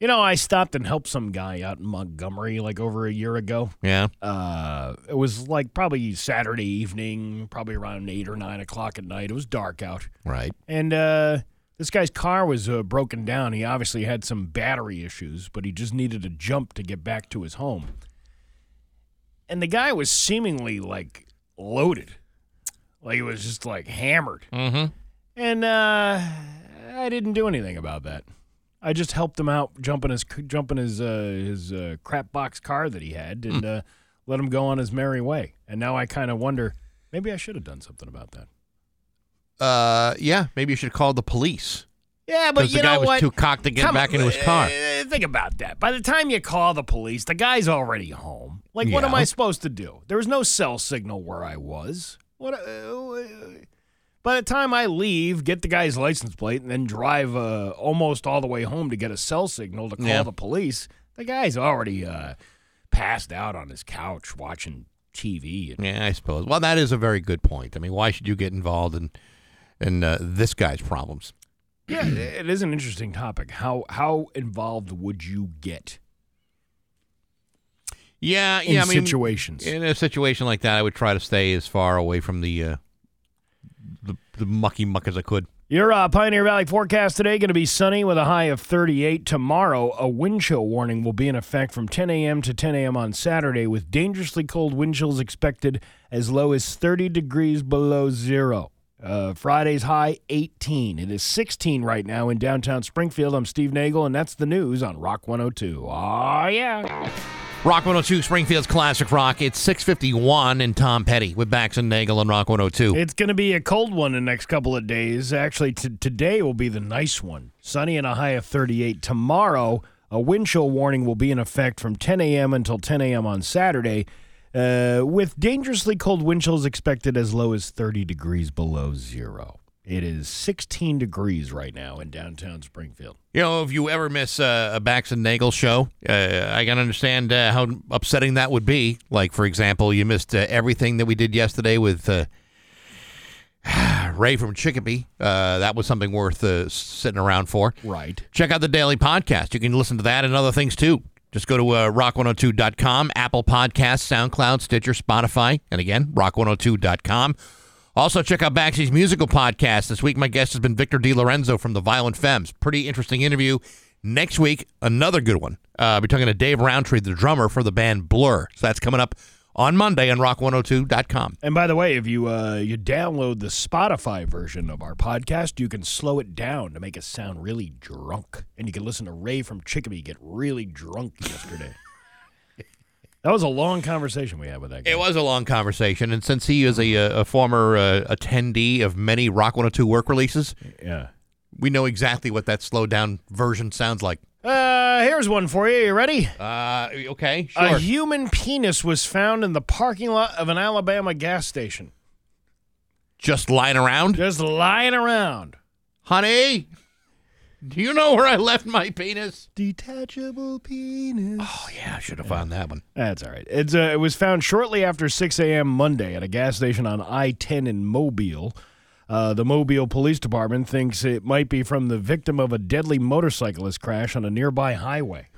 You know, I stopped and helped some guy out in Montgomery like over a year ago. Yeah. Uh, it was like probably Saturday evening, probably around eight or nine o'clock at night. It was dark out, Right. and uh, this guy's car was uh, broken down. He obviously had some battery issues, but he just needed a jump to get back to his home. And the guy was seemingly like loaded, like he was just like hammered. Mm-hmm. And uh, I didn't do anything about that. I just helped him out, jumping his jumping his uh, his uh, crap box car that he had, and uh, let him go on his merry way. And now I kind of wonder, maybe I should have done something about that. Uh, yeah. Maybe you should call the police Yeah, but the guy was what? too cocked to get Come back into his car. Think about that. By the time you call the police, the guy's already home. Like, what am I supposed to do? There was no cell signal where I was. What? Uh, by the time I leave, get the guy's license plate, and then drive uh, almost all the way home to get a cell signal to call Yeah. the police, the guy's already uh, passed out on his couch watching TV. And, Yeah, I suppose. Well, that is a very good point. I mean, why should you get involved in in uh, this guy's problems? Yeah, it is an interesting topic. How how involved would you get Yeah, in yeah. I mean, situations? in a situation like that, I would try to stay as far away from the uh, the, the mucky muck as I could. Your uh, Pioneer Valley forecast today going to be sunny with a high of 38. Tomorrow, a wind chill warning will be in effect from 10 a.m. to 10 a.m. on Saturday, with dangerously cold wind chills expected as low as 30 degrees below zero. Uh, Friday's high 18. It is 16 right now in downtown Springfield. I'm Steve Nagel, and that's the news on Rock 102. Oh yeah. Rock 102, Springfield's classic rock. It's 651 and Tom Petty with Bax and Nagel on Rock 102. It's going to be a cold one in the next couple of days. Actually, t- today will be the nice one. Sunny and a high of 38. Tomorrow, a wind chill warning will be in effect from 10 a.m. until 10 a.m. on Saturday, uh, with dangerously cold wind chills expected as low as 30 degrees below zero. It is 16 degrees right now in downtown Springfield. You know, if you ever miss uh, a Bax and Nagel show, uh, I can understand uh, how upsetting that would be. Like, for example, you missed uh, everything that we did yesterday with uh, [SIGHS] Ray from Chicopee. Uh, that was something worth uh, sitting around for. Right. Check out the daily podcast. You can listen to that and other things too. Just go to uh, rock102.com, Apple Podcasts, SoundCloud, Stitcher, Spotify, and again, rock102.com. Also, check out Baxy's musical podcast. This week, my guest has been Victor DeLorenzo from the Violent Femmes. Pretty interesting interview. Next week, another good one. Uh, we're talking to Dave Rowntree, the drummer for the band Blur. So that's coming up on Monday on rock102.com. And by the way, if you uh, you download the Spotify version of our podcast, you can slow it down to make it sound really drunk, and you can listen to Ray from Chicopee get really drunk yesterday. [LAUGHS] That was a long conversation we had with that guy. It was a long conversation, and since he is a, uh, a former uh, attendee of many Rock 102 work releases, Yeah. we know exactly what that slowed down version sounds like. Uh, here's one for you. You ready? Uh, okay, sure. A human penis was found in the parking lot of an Alabama gas station, Just lying around, just lying around. honey. Do you know where I left my penis? Detachable penis. Oh yeah, I should have found that one. That's all right. It's uh, it was found shortly after 6 a.m. Monday at a gas station on I-10 in Mobile. Uh, the Mobile Police Department thinks it might be from the victim of a deadly motorcyclist crash on a nearby highway.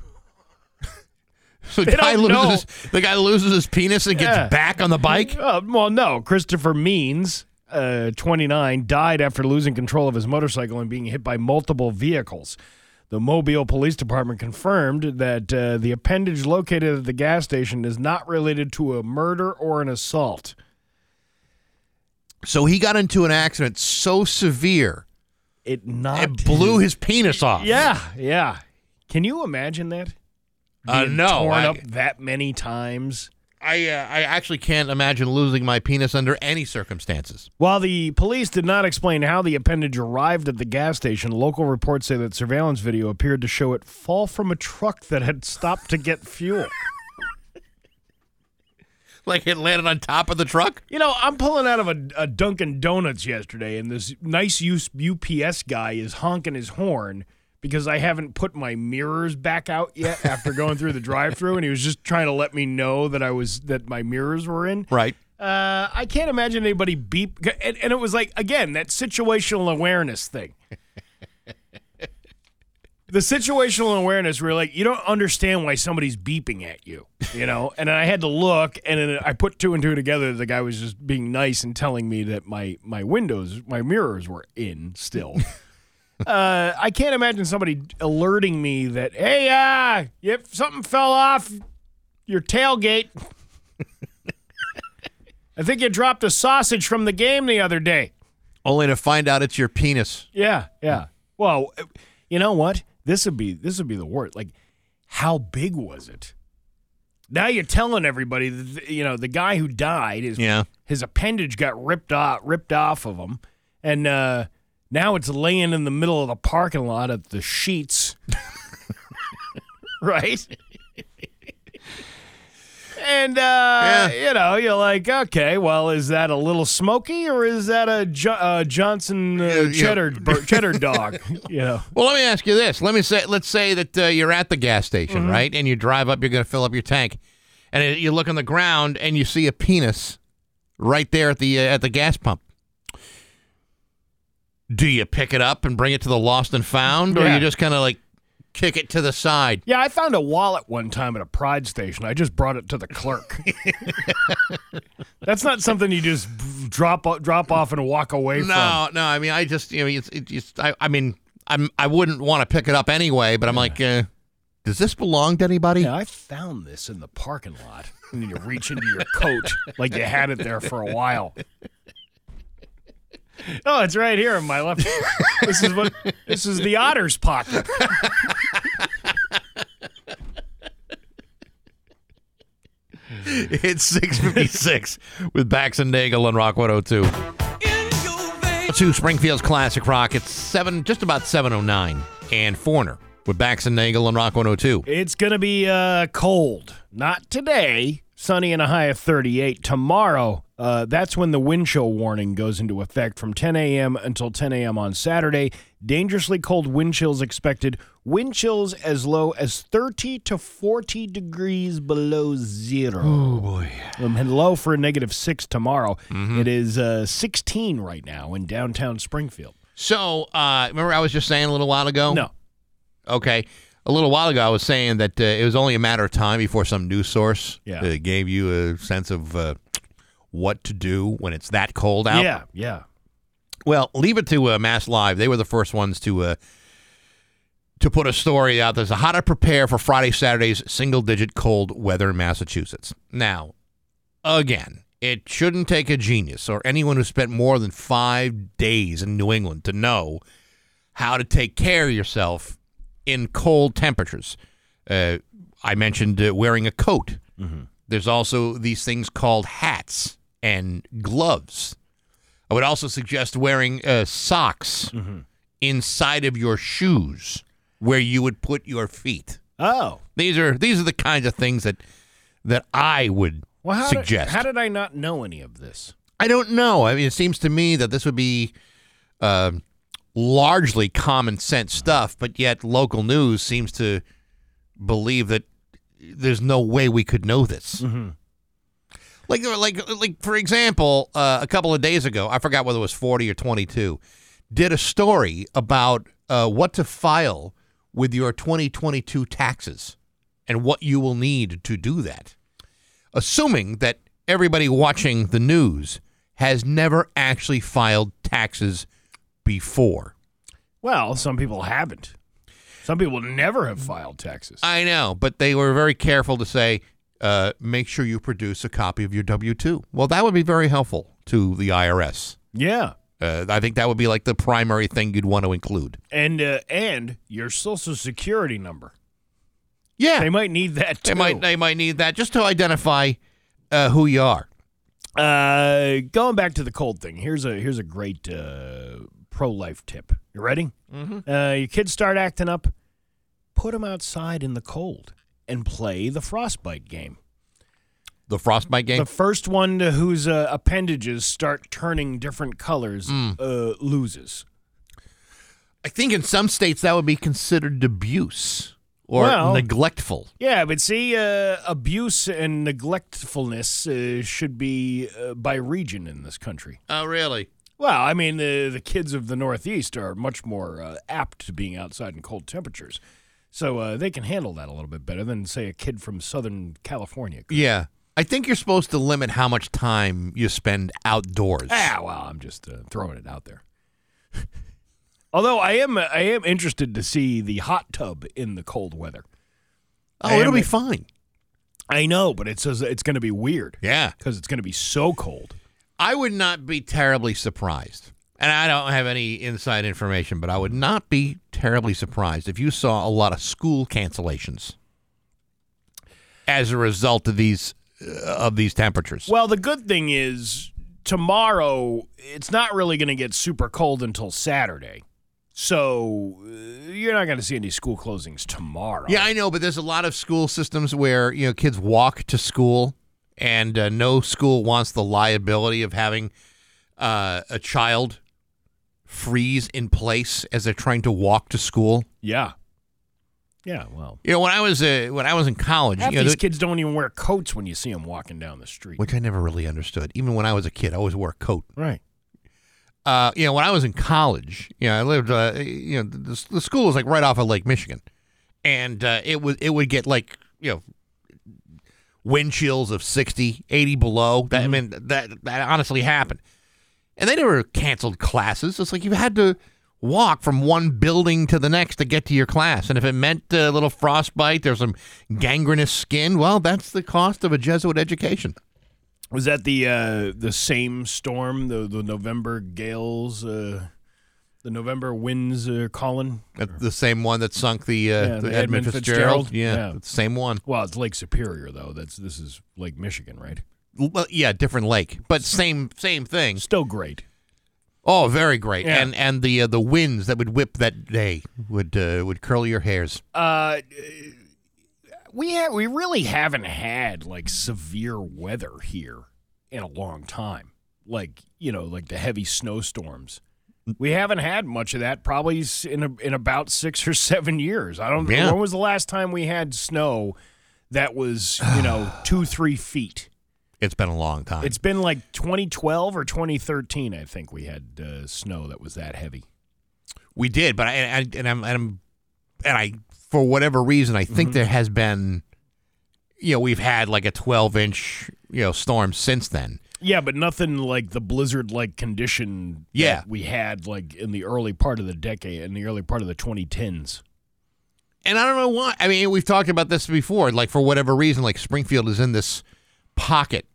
So [LAUGHS] the guy loses the guy loses his penis and gets back on the bike. [LAUGHS] Uh, well, no. Christopher Means, uh, 29, died after losing control of his motorcycle and being hit by multiple vehicles. The Mobile Police Department confirmed that uh, the appendage located at the gas station is not related to a murder or an assault. So he got into an accident so severe It not it blew his penis off. Yeah, yeah. Can you imagine that? Uh, no, torn I- up that many times. I uh, I actually can't imagine losing my penis under any circumstances. While the police did not explain how the appendage arrived at the gas station, local reports say that surveillance video appeared to show it fall from a truck that had stopped to get fuel. Like it landed on top of the truck. You know, I'm pulling out of a, a Dunkin' Donuts yesterday, and this nice use UPS guy is honking his horn because I haven't put my mirrors back out yet after going through the [LAUGHS] drive-through, and he was just trying to let me know that I was that my mirrors were in. Right. Uh, I can't imagine anybody beep, and, and it was like again that situational awareness thing. The situational awareness where like you don't understand why somebody's beeping at you, you know. And I had to look, and then I put two and two together. The guy was just being nice and telling me that my my windows, my mirrors were in still. [LAUGHS] uh, I can't imagine somebody alerting me that hey, uh, if something fell off your tailgate. [LAUGHS] I think you dropped a sausage from the game the other day. Only to find out it's your penis. Yeah, yeah. Well, you know what? This would be this would be the word. Like, how big was it? Now you're telling everybody that you know the guy who died is Yeah. his appendage got ripped off ripped off of him, and uh, now it's laying in the middle of the parking lot at the Sheetz. [LAUGHS] right. And uh, you know, you're like, okay, well, is that a little smoky or is that a jo- uh, Johnson uh, yeah. cheddar [LAUGHS] bur- cheddar dog? you know, Well, let me ask you this. Let me say, let's say that uh, you're at the gas station, right? And you drive up, you're going to fill up your tank, and you look on the ground and you see a penis right there at the uh, at the gas pump. Do you pick it up and bring it to the lost and found, or Yeah. you just kind of like kick it to the side? yeah, I found a wallet one time at a Pride station. I just brought it to the clerk. [LAUGHS] That's not something you just drop drop off and walk away from. No, no. I mean, I just you know, it's, it just I, I mean, I'm I wouldn't want to pick it up anyway, but I'm like, uh, does this belong to anybody? Yeah, I found this in the parking lot. And then you reach into your coat like you had it there for a while. [LAUGHS] Oh, it's right here in my left. This is what this is the otter's pocket. It's 656 with Bax and Nagel on Rock 102. To Springfield's Classic Rock. It's seven, just about 709. And Foreigner with Bax and Nagel on Rock 102. It's gonna be uh, cold. Not today. Sunny and a high of 38. Tomorrow, uh, that's when the wind chill warning goes into effect from 10 a.m. until 10 a.m. on Saturday. Dangerously cold wind chills expected. Wind chills as low as 30 to 40 degrees below zero. Oh, boy. and low for a negative six tomorrow. It is uh, 16 right now in downtown Springfield. So, uh, remember I was just saying a little while ago? No. Okay. A little while ago, I was saying that uh, it was only a matter of time before some news source Yeah. uh, gave you a sense of uh, what to do when it's that cold out. Yeah, yeah. Well, leave it to uh, Mass Live. They were the first ones to uh, to put a story out. There's a how to prepare for Friday, Saturday's single-digit cold weather in Massachusetts. Now, again, it shouldn't take a genius or anyone who spent more than five days in New England to know how to take care of yourself in cold temperatures. Uh, I mentioned uh, wearing a coat There's also these things called hats and gloves. I would also suggest wearing uh, socks inside of your shoes where you would put your feet. Oh. These are these are the kinds of things that that I would Well, how suggest. Did, how did I not know any of this? I don't know. I mean, it seems to me that this would be uh, largely common sense stuff, but yet local news seems to believe that there's no way we could know this. Like, like, like for example, uh, a couple of days ago, I forgot whether it was 40 or 22, did a story about uh, what to file with your 2022 taxes and what you will need to do that assuming that everybody watching the news has never actually filed taxes before. Well, some people haven't. Some people never have filed taxes. I know, but they were very careful to say, uh, make sure you produce a copy of your W 2. Well, that would be very helpful to the IRS. yeah. Uh, I think that would be like the primary thing you'd want to include. And uh, and your social security number. Yeah, They might need that too. they might they might need that just to identify uh, who you are. Uh, going back to the cold thing, here's a here's a great uh, pro life tip. You ready? Mm-hmm. Uh, your kids start acting up. Put them outside in the cold and play the frostbite game. The frostbite game. The first one to whose uh, appendages start turning different colors Mm. uh, loses. I think in some states that would be considered abuse or Well- neglectful. Yeah, but see, uh, abuse and neglectfulness uh, should be uh, by region in this country. Oh, really? Well, I mean, the the kids of the Northeast are much more uh, apt to being outside in cold temperatures, so uh, they can handle that a little bit better than say a kid from Southern California. could. Yeah. I think you're supposed to limit how much time you spend outdoors. Ah, well, I'm just uh, throwing it out there. [LAUGHS] Although I am, I am interested to see the hot tub in the cold weather. oh, I it'll am- be fine. I know, but it says it's going to be weird Yeah. because it's going to be so cold. I would not be terribly surprised. And I don't have any inside information, but I would not be terribly surprised if you saw a lot of school cancellations as a result of these uh, of these temperatures. Well, the good thing is tomorrow it's not really going to get super cold until Saturday. So uh, you're not going to see any school closings tomorrow. Yeah, I know, but there's a lot of school systems where you know kids walk to school, and uh, no school wants the liability of having uh, a child freeze in place as they're trying to walk to school. Yeah. Yeah, well. You know, when I was uh, when I was in college, you know, these th- kids don't even wear coats when you see them walking down the street. which I never really understood. Even when I was a kid, I always wore a coat. Right. Uh, you know, when I was in college, you know, I lived. Uh, you know, the, the school was like right off of Lake Michigan, and uh, it was it would get like you know wind chills of 60, 80 below. That I mean that that honestly happened, and they never canceled classes. It's like you had to walk from one building to the next to get to your class, and if it meant a little frostbite, there's some gangrenous skin. Well, that's the cost of a Jesuit education. Was that the uh, the same storm, the the November gales, uh, the November winds, uh, Colin? The same one that sunk the, uh, Yeah, the, Edmund, Edmund Fitzgerald. Fitzgerald. Yeah, Yeah. same one. Well, it's Lake Superior though. That's this is Lake Michigan, right? Well, yeah, different lake, but same same thing. Still great. Oh, very great. Yeah. And and the uh, the winds that would whip that day would uh, would curl your hairs. Uh, we ha- we really haven't had like severe weather here in a long time. Like you know, like the heavy snowstorms. We haven't had much of that probably in a, in about six or [LAUGHS] seven years. I don't. Yeah. When was the last time we had snow that was you know [SIGHS] two three feet? It's been a long time. It's been like 2012 or 2013. I think we had uh, snow that was that heavy. we did, but I and, I, and I'm and I'm and I for whatever reason I Mm-hmm. think there has been, you know, we've had like a 12 inch you know storm since then. Yeah, but nothing like the blizzard like condition Yeah. we had like in the early part of the decade, in the early part of the 2010s. And I don't know why. I mean, we've talked about this before. Like for whatever reason, like Springfield is in this pocket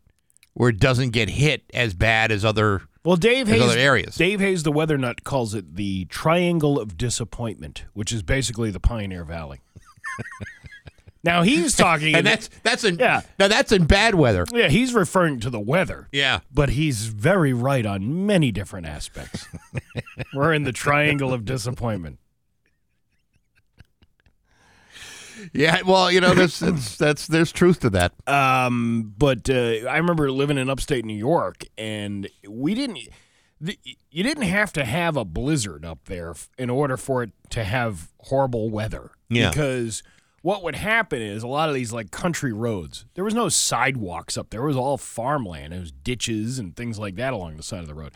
where it doesn't get hit as bad as other Well, Dave There's Hayes, other areas. Dave Hayes, the weather nut, calls it the Triangle of Disappointment, which is basically the Pioneer Valley. [LAUGHS] Now he's [LAUGHS] talking, and that's that's in Yeah. now that's in bad weather. yeah, he's referring to the weather. Yeah. But he's very right on many different aspects. [LAUGHS] We're in the triangle of disappointment. Yeah, well, you know, there's that's, that's there's truth to that. Um, but uh, I remember living in upstate New York, and we didn't. The, you didn't have to have a blizzard up there in order for it to have horrible weather. Yeah. Because what would happen is a lot of these like country roads, there was no sidewalks up there. It was all farmland. It was ditches and things like that along the side of the road.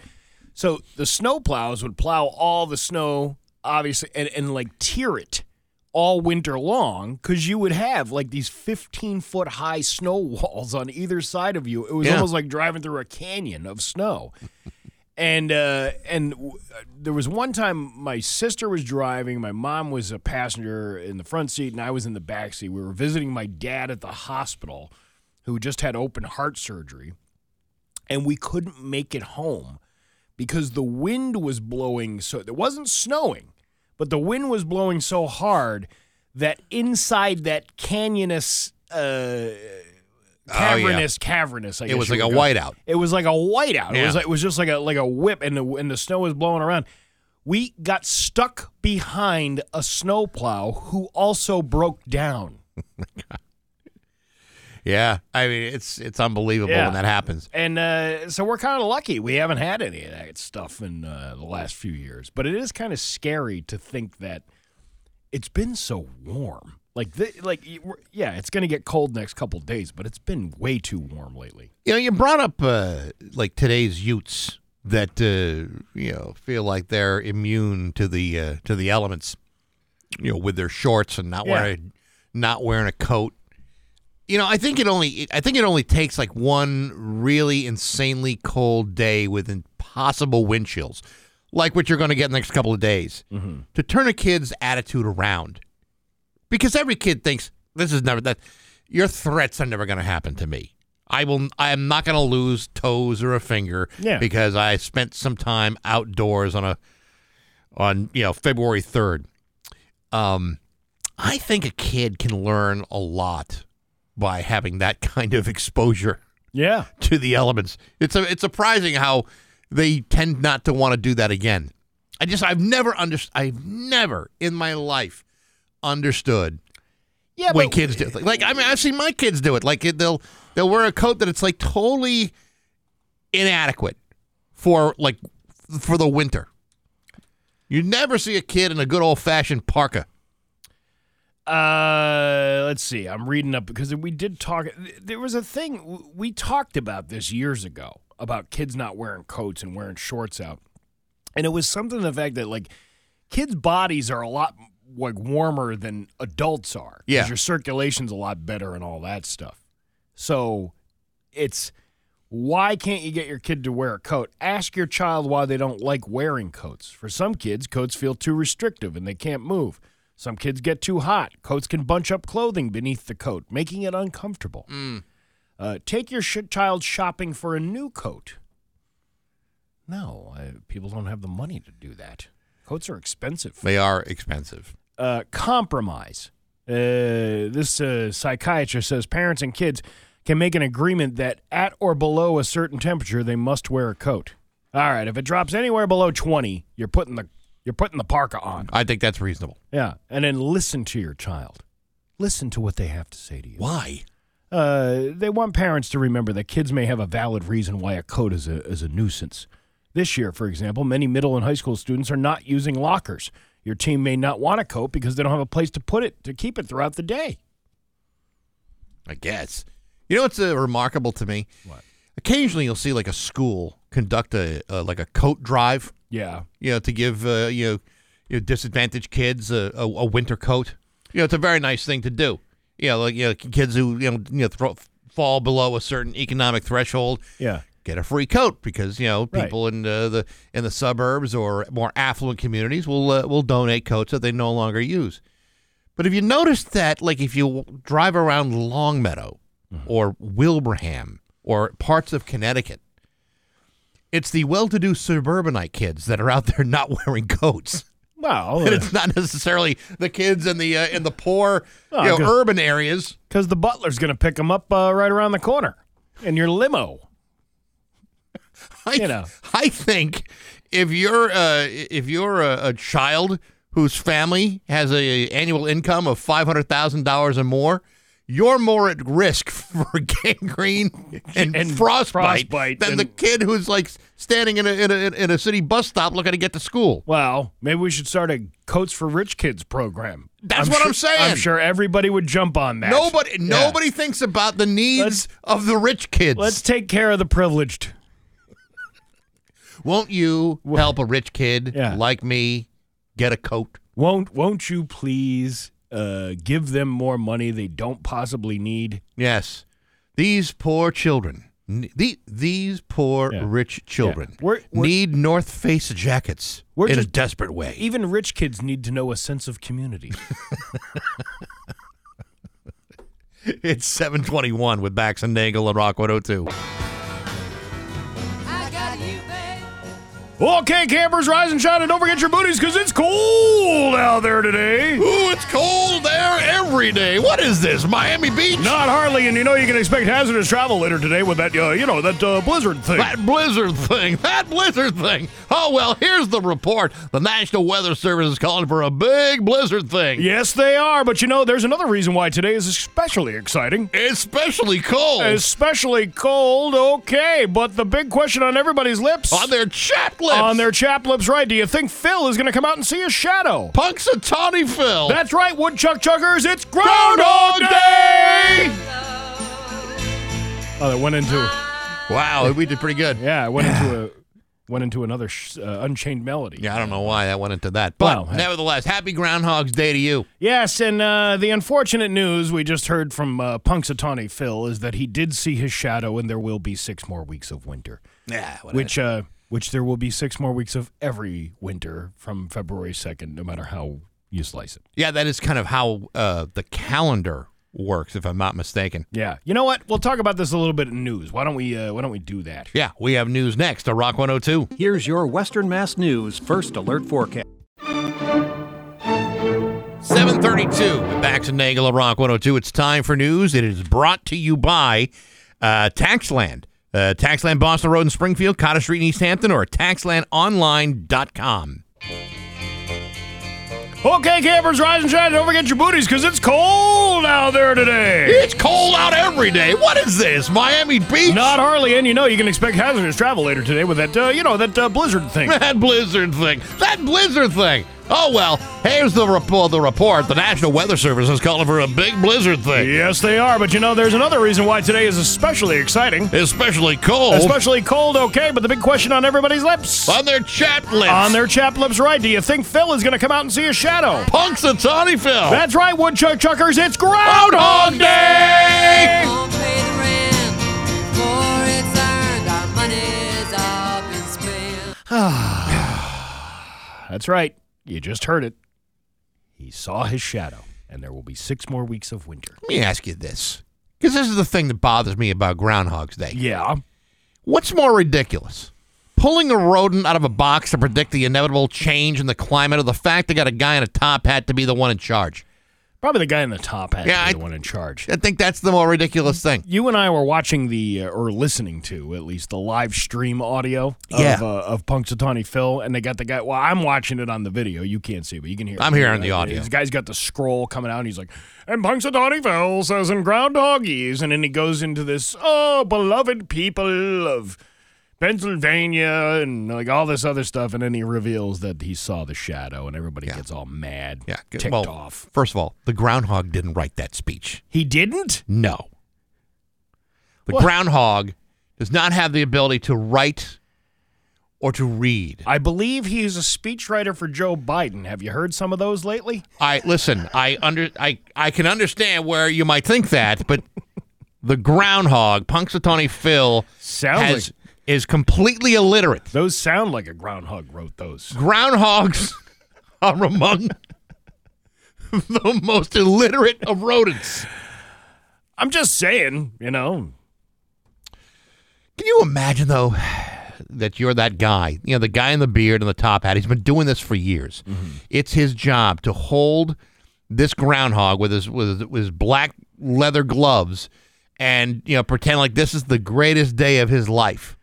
So the snow plows would plow all the snow, obviously, and, and like tier it all winter long because you would have like these 15 foot high snow [LAUGHS] walls on either side of you. It was Yeah. almost like driving through a canyon of snow. And uh, and w- there was one time my sister was driving, my mom was a passenger in the front seat, and I was in the back seat. We were visiting my dad at the hospital, who just had open heart surgery, and we couldn't make it home because the wind was blowing. So it wasn't snowing, but the wind was blowing so hard that inside that canyonous. Uh, cavernous, cavernous. I Oh, It was like a whiteout. It was like a whiteout. It was like, it was just like a like a whip, and the and the snow was blowing around. We got stuck behind a snowplow who also broke down. [LAUGHS] Yeah, I mean it's it's unbelievable Yeah. when that happens. And uh, so we're kind of lucky. We haven't had any of that stuff in uh, the last few years. But it is kind of scary to think that it's been so warm. Like, the, like, yeah, it's going to get cold next couple days, but it's been way too warm lately. You know, you brought up uh, like today's Utes that uh, you know feel like they're immune to the uh, to the elements. You know, with their shorts and not Yeah. wearing not wearing a coat. You know, I think it only I think it only takes like one really insanely cold day with impossible wind chills, like what you're going to get in the next couple of days, to turn a kid's attitude around. Because every kid thinks this is never that your threats are never going to happen to me. I will. I am not going to lose toes or a finger Yeah. because I spent some time outdoors on a on you know February third. Um, I think a kid can learn a lot by having that [LAUGHS] kind of exposure Yeah. to the elements. It's a, it's surprising how they tend not to want to do that again. I just I've never under I've never in my life understood Yeah, when but kids do it. Like I mean I've seen my kids do it. Like it- they'll they'll wear a coat that it's like totally inadequate for like for the winter. You never see a kid in a good old fashioned parka. Uh, let's see. I'm reading up because we did talk. There was a thing we talked about this years ago about kids not wearing coats and wearing shorts out, and it was something to the fact that like kids' bodies are a lot like warmer than adults are. Yeah. your circulation's a lot better and all that stuff. So it's why can't you get your kid to wear a coat? Ask your child why they don't like wearing coats. For some kids, coats feel too restrictive and they can't move. Some kids get too hot. Coats can bunch up clothing beneath the coat, making it uncomfortable. Uh, take your sh- child shopping for a new coat. No, I, people don't have the money to do that. Coats are expensive They are expensive. Uh, compromise. Uh, this uh, psychiatrist says parents and kids can make an agreement that at or below a certain temperature they must wear a coat. All right, if it drops anywhere below 20, you're putting the you're putting the parka on. I think that's reasonable. Yeah, and then listen to your child. Listen to what they have to say to you. Why? Uh, they want parents to remember that kids may have a valid reason why a coat is a, is a nuisance. This year, for example, many middle and high school students are not using lockers. Your team may not want a coat because they don't have a place to put it to keep it throughout the day. I guess. You know what's uh, remarkable to me? What? Occasionally, you'll see like a school conduct a uh, like a coat drive. Yeah. You know, to give uh, you, know, you know disadvantaged kids a, a, a winter coat. You know, it's a very nice thing to do. You know, like you know, kids who you know you know throw, fall below a certain economic threshold Yeah. Get a free coat because you know Right. people in uh, the in the suburbs or more affluent communities will uh, will donate coats that they no longer use. But have you noticed that, like, if you drive around Longmeadow or Wilbraham or parts of Connecticut, it's the well-to-do suburbanite kids that are out there [LAUGHS] not wearing coats. Well, and it's not necessarily the kids in the uh, in the poor, you know, urban areas. because the butler's going to pick them up uh, right around the corner in your limo. [LAUGHS] I, You know. I think if you're uh, if you're a, a child whose family has a annual income of five hundred thousand dollars or more, you're more at risk [LAUGHS] for gangrene [LAUGHS] and, And frostbite, frostbite than the kid who's like standing in a, in a in a city bus stop looking to get to school. Well, maybe we should start a Coats for Rich Kids program. That's what sure, I'm saying. I'm sure everybody would jump on that. Nobody Yeah. nobody thinks about the needs Let's- of the rich kids. Let's take care of the privileged. Won't you help a rich kid Yeah. like me get a coat? Won't Won't you please uh, give them more money they don't possibly need? Yes. These poor children, the, these poor Yeah. rich children We're- we're- need North Face jackets in a desperate way. Even rich kids need to know a sense of community. [LAUGHS] [LAUGHS] It's 721 with Bax and Nagel and Rock 102. Okay, campers, rise and shine and don't forget your booties because it's cold out there today. Ooh, it's cold there every day. What is this, Miami Beach? Not hardly, and you know you can expect hazardous travel later today with that, uh, you know, that uh, blizzard thing. That blizzard thing. [LAUGHS] That blizzard thing. Oh, well, here's the report. The National Weather Service is calling for a big blizzard thing. Yes, they are, but you know, there's another reason why today is especially exciting. Especially cold. Especially cold, okay, but the big question on everybody's lips. on their chap lips. On their chap lips, right? Do you think Phil is going to come out and see a shadow? Punxsutawney Phil. That's right, Woodchuck Chuckers, it's Groundhog Day! Oh, that went into wow, we did pretty good. yeah, it went into [SIGHS] a went into another sh- uh, Unchained Melody. Yeah, I don't know why that went into that. But Well, nevertheless, happy Groundhog's Day to you. Yes, and uh, the unfortunate news we just heard from uh, Punxsutawney Phil is that he did see his shadow, and there will be six more weeks of winter. Yeah, Which, uh, which there will be six more weeks of every winter from February second, no matter how you slice it. yeah, that is kind of how uh, the calendar works, if I'm not mistaken. Yeah, you know what? We'll talk about this a little bit in news. Why don't we? Uh, why don't we do that? Yeah, we have news next to Rock 102. Here's your Western Mass News First Alert Forecast. 732 with Bax and Nagel of Rock 102. It's time for news. It is brought to you by uh, Taxland. Uh, Taxland Boston Road in Springfield, Cottage Street in East Hampton, or taxlandonline.com. Okay, campers, rise and shine. Don't forget your booties because it's cold out there today. It's cold out every day. What is this, Miami Beach? Not hardly, and you know you can expect hazardous travel later today with that, uh, you know, that uh, blizzard thing. [LAUGHS] That blizzard thing. That blizzard thing. Oh well, here's the report. The report. The National Weather Service is calling for a big blizzard thing, yes, they are, but you know there's another reason why today is especially exciting. especially cold. Especially cold, okay, but the big question on everybody's lips. on their chat lips. On their chap lips, right? Do you think Phil is going to come out and see a shadow? Punxsutawney Phil. That's right, Woodchuck Chuckers. It's Groundhog Day. Won't pay the rent for it's earned. Our money's all been spent. That's right. You just heard it. He saw his shadow, and there will be six more weeks of winter. Let me ask you this, because this is the thing that bothers me about Groundhog's Day. Yeah. What's more ridiculous? Pulling a rodent out of a box to predict the inevitable change in the climate, or the fact they got a guy in a top hat to be the one in charge? Probably the guy in the top hat Yeah, I- the one in charge. I think that's the more ridiculous thing. You and I were watching the, uh, or listening to at least, the live stream audio of, Yeah. uh, of Punxsutawney Phil, and they got the guy. Well, I'm watching it on the video. You can't see, but you can hear. it. I'm hearing the audio. This guy's got the scroll coming out, and he's like, "And Punxsutawney Phil says in Groundhogese," and then he goes into this, "Oh, beloved people of." Pennsylvania and like all this other stuff, and then he reveals that he saw the shadow, and everybody gets all mad, Yeah, good- ticked well, off. First of all, the groundhog didn't write that speech. He didn't. No. The What? groundhog does not have the ability to write or to read. I believe he's a speechwriter for Joe Biden. Have you heard some of those lately? I listen. I under I I can understand where you might think that, but the groundhog, Punxsutawney Phil, Sounds has like is completely illiterate. those sound like a groundhog wrote those. Groundhogs [LAUGHS] are among [LAUGHS] the most illiterate of rodents. I'm just saying, you know. Can you imagine though that you're that guy. You know, the guy in the beard and the top hat. He's been doing this for years. Mm-hmm. It's his job to hold this groundhog with his with his, with his black leather gloves and you know pretend like this is the greatest day of his life.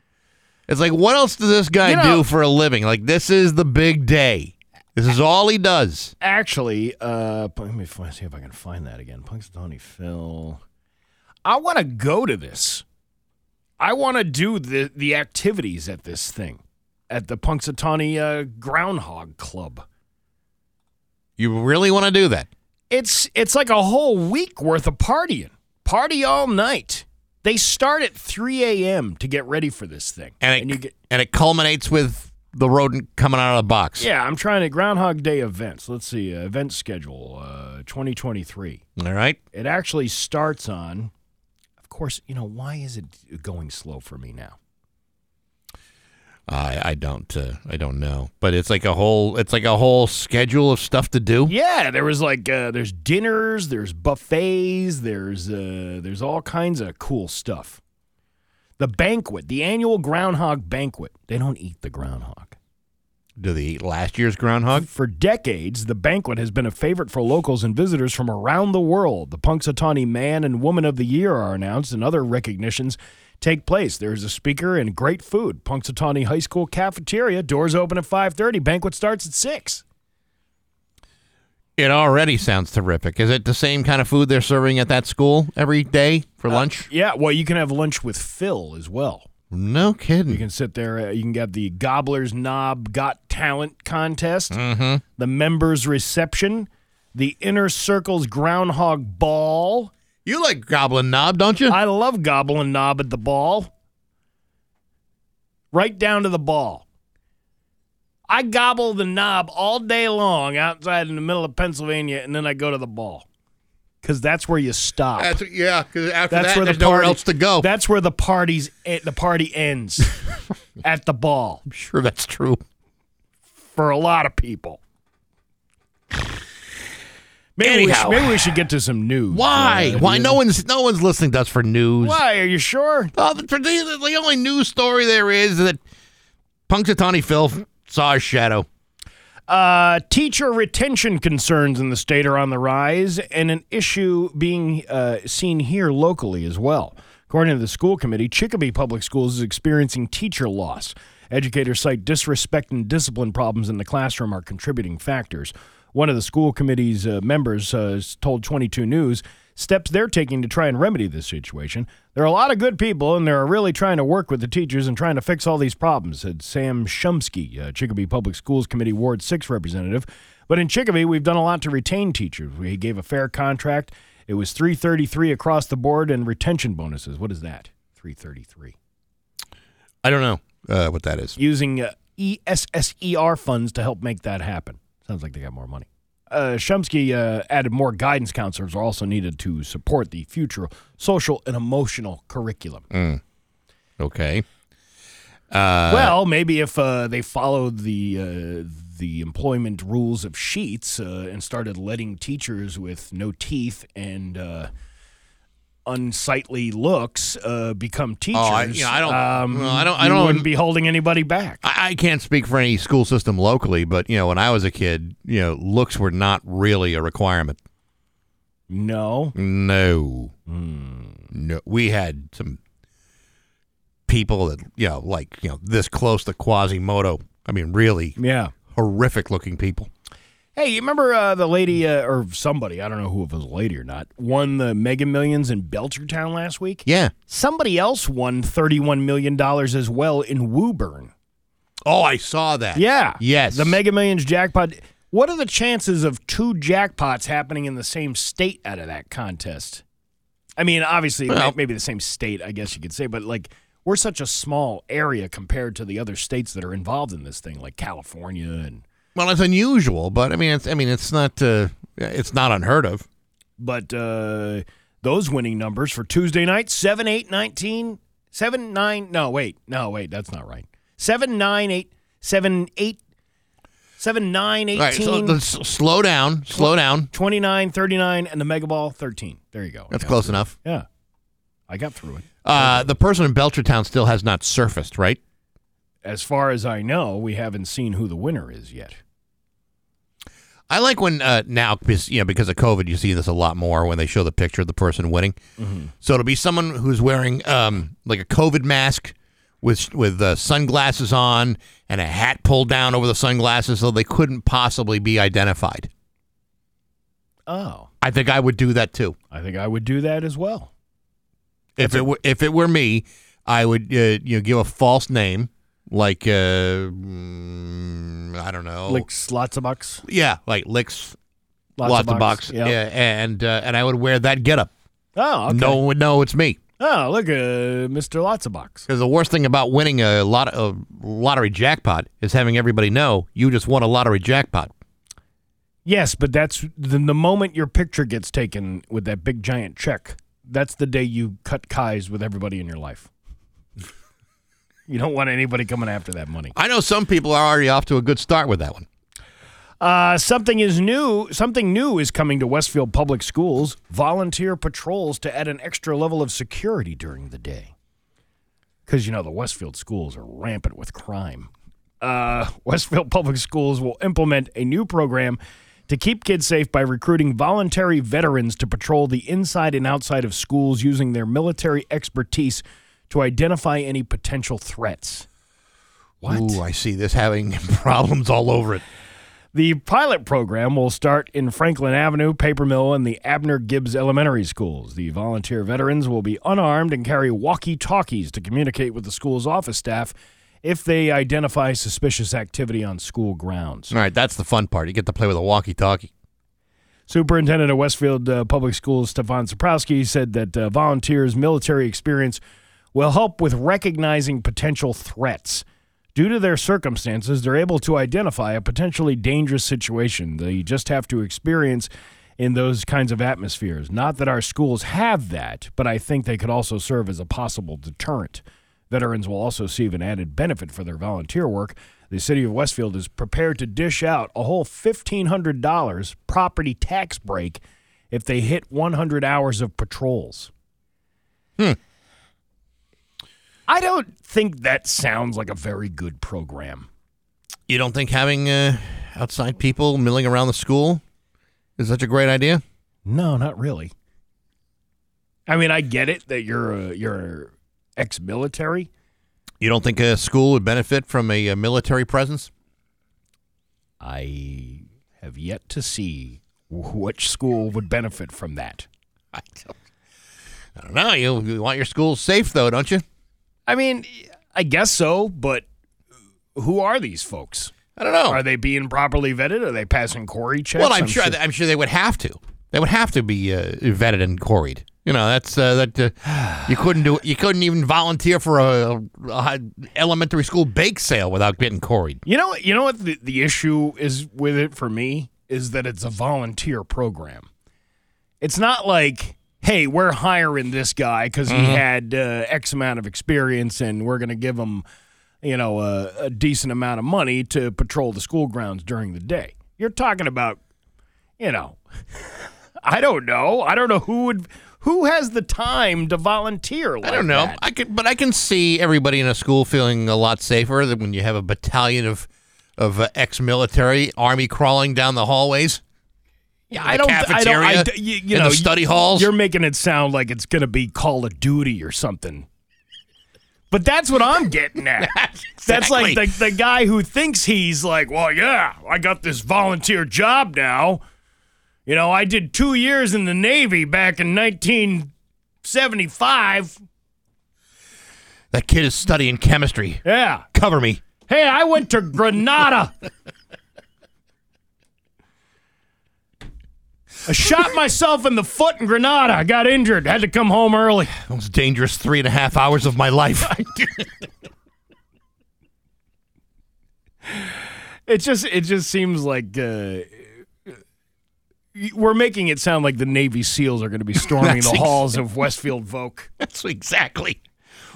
It's like what else does this guy You know- do for a living? Like this is the big day. This is all he does. Actually, uh, let me find, see if I can find that again. Punxsutawney Phil. I want to go to this. I want to do the the activities at this thing, at the Punxsutawney uh, Groundhog Club. You really want to do that? It's it's like a whole week worth of partying. Party all night. They start at 3 a.m. to get ready for this thing, And it you get and it culminates with the rodent coming out of the box. yeah. I'm trying to Groundhog Day events. Let's see, uh, event schedule, uh, 2023. All right. It actually starts on, of course, you know, why is it going slow for me now? I I don't uh, I don't know, but it's like a whole it's like a whole schedule of stuff to do. Yeah, there was like, uh, there's dinners, there's buffets, there's, uh, there's all kinds of cool stuff. The banquet, the annual groundhog banquet. They don't eat the groundhog. Do they eat last year's groundhog? For decades, the banquet has been a favorite for locals and visitors from around the world. The Punxsutawney Man and Woman of the Year are announced, and other recognitions take place. There's a speaker and great food. Punxsutawney High School cafeteria doors open at 5:30. Banquet starts at six. It already sounds terrific. Is it the same kind of food they're serving at that school every day for lunch? Yeah, well, you can have lunch with Phil as well. No kidding. You can sit there. Uh, you can get the Gobbler's Knob Got Talent contest, the members reception, the Inner Circle's Groundhog Ball. You like goblin knob, don't you? I love Goblin knob at the ball. Right down to the ball. I gobble the knob all day long outside in the middle of Pennsylvania, and then I go to the ball. Because that's where you stop. That's yeah. Because after That's that, where the there's nowhere party- else to go. That's where the party's eh, the party ends [LAUGHS] at the ball I'm sure that's true. for a lot of people. Maybe, we should, maybe we should get to some news. Why? Why? No one's no one's listening to us for news. Why? Are you sure? Oh, the, the, the only news story there is that Punxsutawney Phil saw a shadow. Uh, teacher retention concerns in the state are on the rise, and an issue being uh, seen here locally as well. According to the school committee, Chicopee Public Schools is experiencing teacher loss. Educators cite disrespect and discipline problems in the classroom are contributing factors. One of the school committee's uh, members uh, told 22 News steps they're taking to try and remedy this situation. There are a lot of good people, and they're really trying to work with the teachers and trying to fix all these problems, said Sam Shumsky, uh, Chicopee Public Schools Committee Ward 6 representative. But in Chicopee, we've done a lot to retain teachers. We gave a fair contract. It was 333 across the board and retention bonuses. What is that? 333. I don't know uh, what that is. Using uh, ESSER funds to help make that happen. Sounds like they got more money. Uh, Shumsky uh, added more guidance counselors are also needed to support the future social and emotional curriculum. Okay. Uh, well, maybe if uh, they followed the uh, the employment rules of Sheetz uh, and started letting teachers with no teeth and uh, unsightly looks uh, become teachers, Oh, I- you know, I don't- Um, well, I don't- I you don't- wouldn't be holding anybody back. I, I can't speak for any school system locally, but you know, when I was a kid, you know, looks were not really a requirement. No, No, no, we had some people that you know, like you know, this close to Quasimodo. I mean, really yeah. horrific looking people. Hey, you remember uh, the lady uh, or somebody? I don't know who if it was a lady or not. Won the Mega Millions in Belchertown last week. Yeah. Somebody else won thirty-one million dollars as well in Woburn. Oh, I saw that. Yeah. Yes. The Mega Millions jackpot. What are the chances of two jackpots happening in the same state out of that contest? I mean, obviously, Well- maybe the same state, I guess you could say, but like we're such a small area compared to the other states that are involved in this thing, like California and. Well, it's unusual, but I mean, it's I mean, it's not uh, it's not unheard of. But uh, those winning numbers for Tuesday night 7 8 19, 7 9. No, wait. No, wait. That's not right. 7 9 8, 7 8, 7 9 18. All right, so let's slow down, slow down. 29, 39, and the Mega Ball 13. There you go. That's close through enough. Yeah. I got through it. Uh, the person in Belchertown still has not surfaced, right? As far as I know, we haven't seen who the winner is yet. I like when uh, now because you know because of COVID, you see this a lot more when they show the picture of the person winning. So it'll be someone who's wearing um, like a COVID mask with with uh, sunglasses on and a hat pulled down over the sunglasses, so they couldn't possibly be identified. Oh, I think I would do that too. I think I would do that as well. If it were if it were me, I would uh, you know give a false name like uh, mm, I don't know, Licks lots of bucks. yeah, like licks Lots, lots, of bucks, Yep. yeah, and uh, and I would wear that getup. Oh, okay. No one would know it's me. Oh, look, uh, Mr. Lots of Bucks. Because the worst thing about winning a lot a lottery jackpot is having everybody know you just won a lottery jackpot. Yes, but that's the, the moment your picture gets taken with that big giant check. That's the day you cut ties with everybody in your life. You don't want anybody coming after that money. I know some people are already off to a good start with that one. Uh, something is new. Something new is coming to Westfield Public Schools. Volunteer patrols to add an extra level of security during the day. Because you know the Westfield schools are rampant with crime. Uh, [LAUGHS] Westfield Public Schools will implement a new program to keep kids safe by recruiting voluntary veterans to patrol the inside and outside of schools using their military expertise to identify any potential threats. What? Ooh, I see this having [LAUGHS] problems all over it. The pilot program will start in Franklin Avenue, Paper Mill, and the Abner Gibbs Elementary Schools. The volunteer veterans will be unarmed and carry walkie talkies to communicate with the school's office staff if they identify suspicious activity on school grounds. All right, that's the fun part. You get to play with a walkie-talkie. Superintendent of Westfield uh, Public Schools, Stefan Czaporowski, said that uh, volunteers' military experience will help with recognizing potential threats. Due to their circumstances, they're able to identify a potentially dangerous situation. They just have to experience in those kinds of atmospheres. Not that our schools have that, but I think they could also serve as a possible deterrent. Veterans will also receive an added benefit for their volunteer work. The city of Westfield is prepared to dish out a whole $1,500 property tax break if they hit 100 hours of patrols. Hmm. I don't think that sounds like a very good program. You don't think having uh, outside people milling around the school is such a great idea? No, not really. I mean, I get it that you're a, you're ex-military. You don't think a school would benefit from a, uh military presence? I have yet to see which school would benefit from that. I don't, I don't know. You, you want your school safe, though, don't you? I mean, I guess so, but who are these folks? I don't know. Are they being properly vetted? Are they passing CORI checks? Well, I'm, sure, I'm sure they would have to. They would have to be uh, vetted and quarried. You know, that's uh, that. Uh, you couldn't do. You couldn't even volunteer for a, a elementary school bake sale without getting quarried. You know, you know what the, the issue is with it for me is that it's a volunteer program. It's not like, hey, we're hiring this guy because he had uh, X amount of experience and we're going to give him, you know, a, a decent amount of money to patrol the school grounds during the day. You're talking about, you know, I don't know. I don't know who would who has the time to volunteer. Like I don't know. that? I could, but I can see everybody in a school feeling a lot safer than when you have a battalion of of uh, ex-military army crawling down the hallways. Yeah, I don't. I don't. I, you, you in know, the study halls. You're making it sound like it's going to be Call of Duty or something. But that's what I'm getting at. [LAUGHS] exactly. That's like the, the guy who thinks he's like, well, yeah, I got this volunteer job now. You know, I did two years in the Navy back in 1975. That kid is studying chemistry. Yeah. Cover me. Hey, I went to Grenada. [LAUGHS] I shot myself in the foot in Grenada. I got injured. Had to come home early. Those dangerous three and a half hours of my life. [LAUGHS] It just it just seems like uh, we're making it sound like the Navy SEALs are going to be storming That's the halls of Westfield Voke. [LAUGHS] That's exactly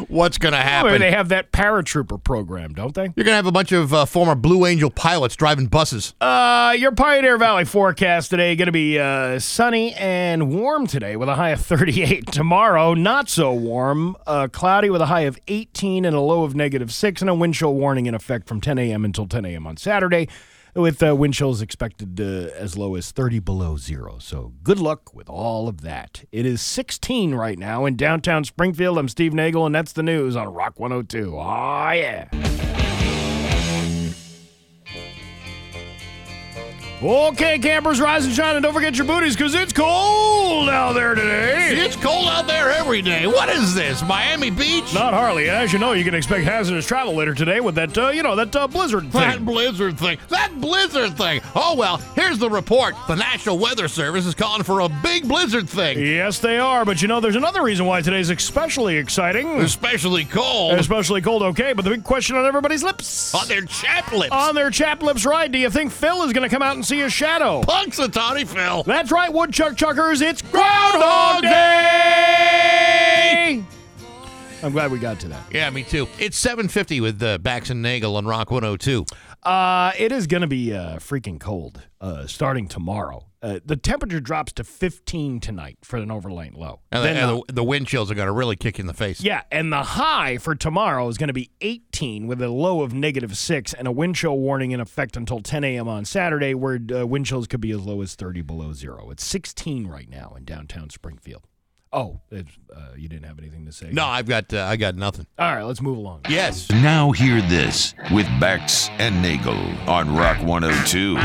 what's going to happen. they have that paratrooper program, don't they? You're going to have a bunch of uh, former Blue Angel pilots driving buses. Uh, your Pioneer Valley forecast today going to be uh, sunny and warm today with a high of [LAUGHS] 38. Tomorrow, not so warm, uh, cloudy with a high of 18 and a low of negative 6, and a wind chill warning in effect from 10 a.m. until 10 a.m. on Saturday, with uh, wind chills expected uh, as low as 30 below zero. So good luck with all of that. It is 16 right now in downtown Springfield. I'm Steve Nagel, and that's the news on Rock 102. Oh, yeah. Okay, campers, rise and shine, and don't forget your booties because it's cold out there today. It's cold out there every day. What is this, Miami Beach? Not Harley. As you know, you can expect hazardous travel later today with that, uh, you know, that uh, blizzard thing. That blizzard thing. That blizzard thing. Oh, well, here's the report. The National Weather Service is calling for a big blizzard thing. Yes, they are. But you know, there's another reason why today's especially exciting. Especially cold. Especially cold, okay. But the big question on everybody's lips. on their chap lips. On their chap lips, right? Do you think Phil is going to come out and see a shadow? Punxsutawney Phil. That's right, Woodchuck Chuckers. It's Groundhog Day. I'm glad we got to that. Yeah, me too. It's 750 with uh, Bax and Nagel on Rock 102. Uh, it is going to be uh, freaking cold uh, starting tomorrow. Uh, the temperature drops to 15 tonight for an overnight low. And, the, and the, the wind chills are going to really kick you in the face. yeah, and the high for tomorrow is going to be 18 with a low of negative 6 and a wind chill warning in effect until 10 a.m. on Saturday, where uh, wind chills could be as low as 30 below zero. It's 16 right now in downtown Springfield. Oh, it's, uh, you didn't have anything to say? No, I've got uh, I got nothing. All right, let's move along. Yes. Now hear this with Bax and Nagel on Rock 102.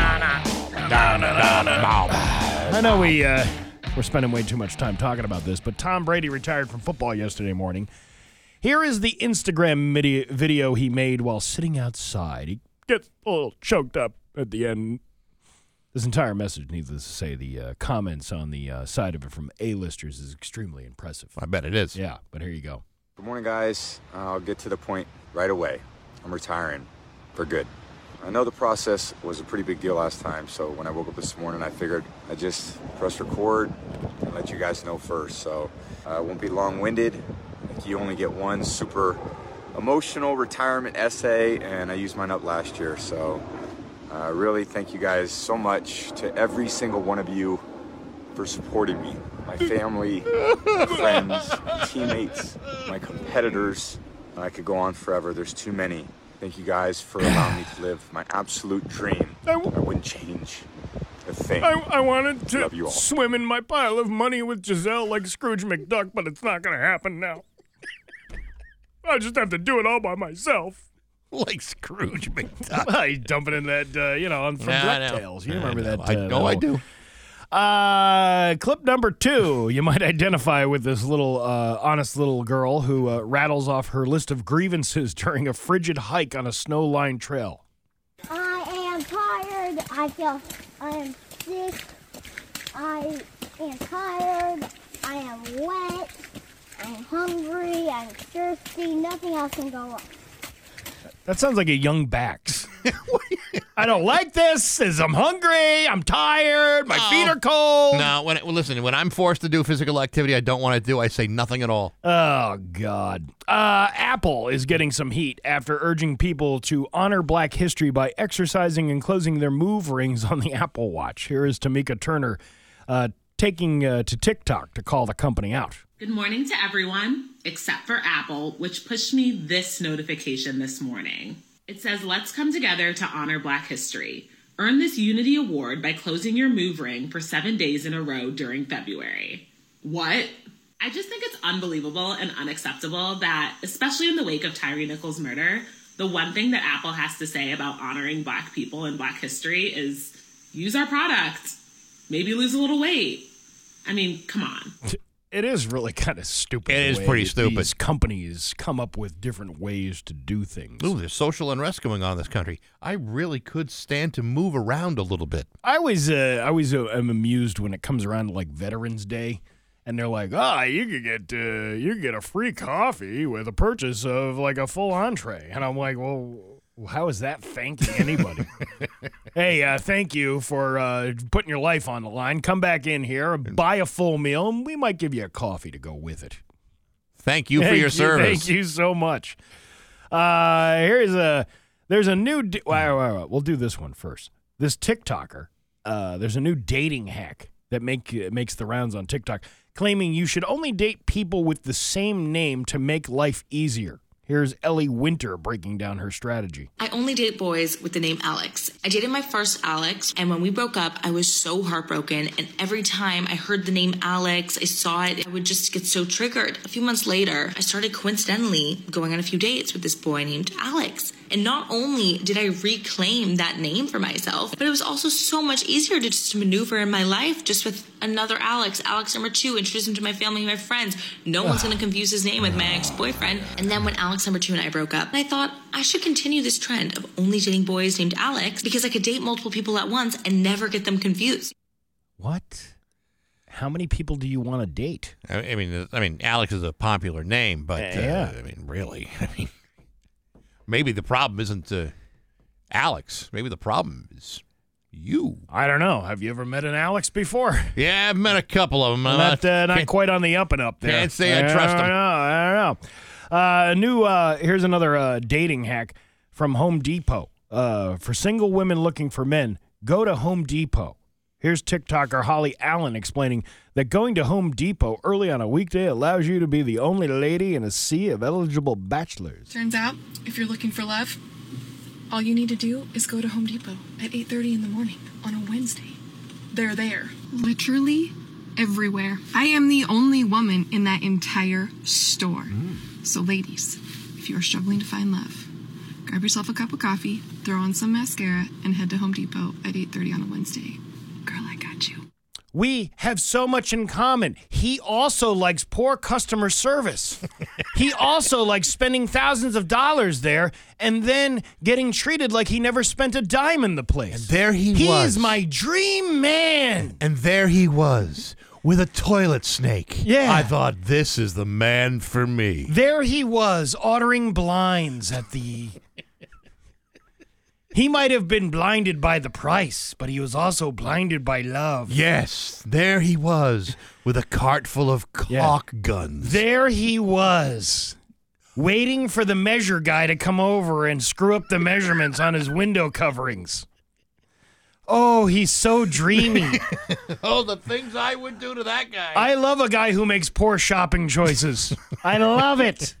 I know we uh, we're spending way too much time talking about this, but Tom Brady retired from football yesterday morning. Here is the Instagram video he made while sitting outside. He gets a little choked up at the end. This entire message, needless to say, the uh, comments on the uh, side of it from A-listers is extremely impressive. I bet it is. Yeah, but here you go. Good morning, guys. I'll get to the point right away. I'm retiring for good. I know the process was a pretty big deal last time, so when I woke up this morning, I figured I'd just press record and let you guys know first. So uh, I won't be long winded. I think you only get one super emotional retirement essay, and I used mine up last year. So uh, really, thank you guys so much to every single one of you for supporting me. My family, my friends, teammates, my competitors. I could go on forever. There's too many. Thank you guys for allowing me to live my absolute dream. I wouldn't change a thing. I, I wanted to swim in my pile of money with Gisele like Scrooge McDuck, but it's not going to happen now. I just have to do it all by myself. [LAUGHS] Like Scrooge McDuck. Well, he's dumping in that, uh, you know, from Yeah, I know. DuckTales. You I remember know. that? I uh, know I do. Uh, clip number two. You might [LAUGHS] identify with this little, uh, honest little girl who uh, rattles off her list of grievances [LAUGHS] during a frigid hike on a snow-lined trail. I am tired. I feel I am sick. I am tired. I am wet. I'm hungry. I'm thirsty. Nothing else can go wrong. That sounds like a young Bax. I don't like this. Is I'm hungry. I'm tired. My feet are cold. No, when well, listen, when I'm forced to do physical activity I don't want to do, I say nothing at all. Oh God. Uh, Apple is getting some heat after urging people to honor Black history by exercising and closing their move rings on the [LAUGHS] Apple Watch. Here is Tamika Turner uh, taking uh, to TikTok to call the company out. Good morning to everyone, except for Apple, which pushed me this notification this morning. It says, Let's come together to honor Black history. Earn this Unity Award by closing your move ring for seven days in a row during February. What? I just think it's unbelievable and unacceptable that, especially in the wake of Tyre Nichols' murder, the one thing that Apple has to say about honoring Black people and Black history is use our product, maybe lose a little weight. I mean, come on. It is really [LAUGHS] kind of stupid. It is pretty stupid. These companies come up with different ways to do things. Ooh, there's social unrest going on in this country. I really could stand to move around a little bit. I always, uh, I always uh, am amused when it comes around to like Veterans Day, and they're like, "Ah, you could get, uh, you could get a free coffee with a purchase of like a full entree," and I'm like, "Well, how is that thanking anybody?" [LAUGHS] hey, uh, thank you for uh, putting your life on the line. Come back in here, buy a full meal, and we might give you a coffee to go with it. Thank you for your you- service. Thank you so much. Uh, here's a there's a new. d- wait, wait, wait, We'll do this one first. This TikToker. Uh, there's a new dating hack that make makes the rounds on TikTok, claiming you should only date people with the same name to make life easier. Here's Ellie Winter breaking down her strategy. I only date boys with the name Alex. I dated my first Alex, and when we broke up, I was so heartbroken. And every time I heard the name Alex, I saw it, I would just get so triggered. A few months later, I started coincidentally going on a few dates with this boy named Alex. And not only did I reclaim that name for myself, but it was also so much easier to just maneuver in my life just with another Alex, Alex number two, introduce him to my family my friends. No one's gonna confuse his name with my ex boyfriend. And then when Alex number two and I broke up, I thought I should continue this trend of only dating boys named Alex because I could date multiple people at once and never get them confused. What? How many people do you want to date? I I mean, I mean, Alex is a popular name, but uh, Yeah. I mean, really, [LAUGHS] I mean, maybe the problem isn't uh, Alex. Maybe the problem is you. I don't know. Have you ever met an Alex before? [LAUGHS] Yeah, I've met a couple of them. not uh, not quite on the up and up there. can't say I trust 'em. don't know. I don't know. Uh, new. Uh, here's another uh, dating hack from Home Depot. Uh, for single women looking for men, go to Home Depot. Here's TikToker Holly Allen explaining that going to Home Depot early on a weekday allows you to be the only lady in a sea of eligible bachelors. Turns out, if you're looking for love, all you need to do is go to Home Depot at 8:30 in the morning on a Wednesday. They're there, literally everywhere. I am the only woman in that entire store. Mm. So ladies, if you are struggling to find love, grab yourself a cup of coffee, throw on some mascara, and head to Home Depot at 8:30 on a Wednesday. Girl, I got you. We have so much in common. He also likes poor customer service. [LAUGHS] he also likes spending thousands of dollars there and then getting treated like he never spent a dime in the place. And There he He was. is my dream man. And there he was with a toilet snake. Yeah. I thought this is the man for me. There he was ordering blinds at the. He might have been blinded by the price, but he was also blinded by love. Yes, there he was with a cart full of caulk guns. There he was, waiting for the measure guy to come over and screw up the measurements on his window coverings. Oh, he's so dreamy. [LAUGHS] oh, the things I would do to that guy. I love a guy who makes poor shopping choices. [LAUGHS] I love it.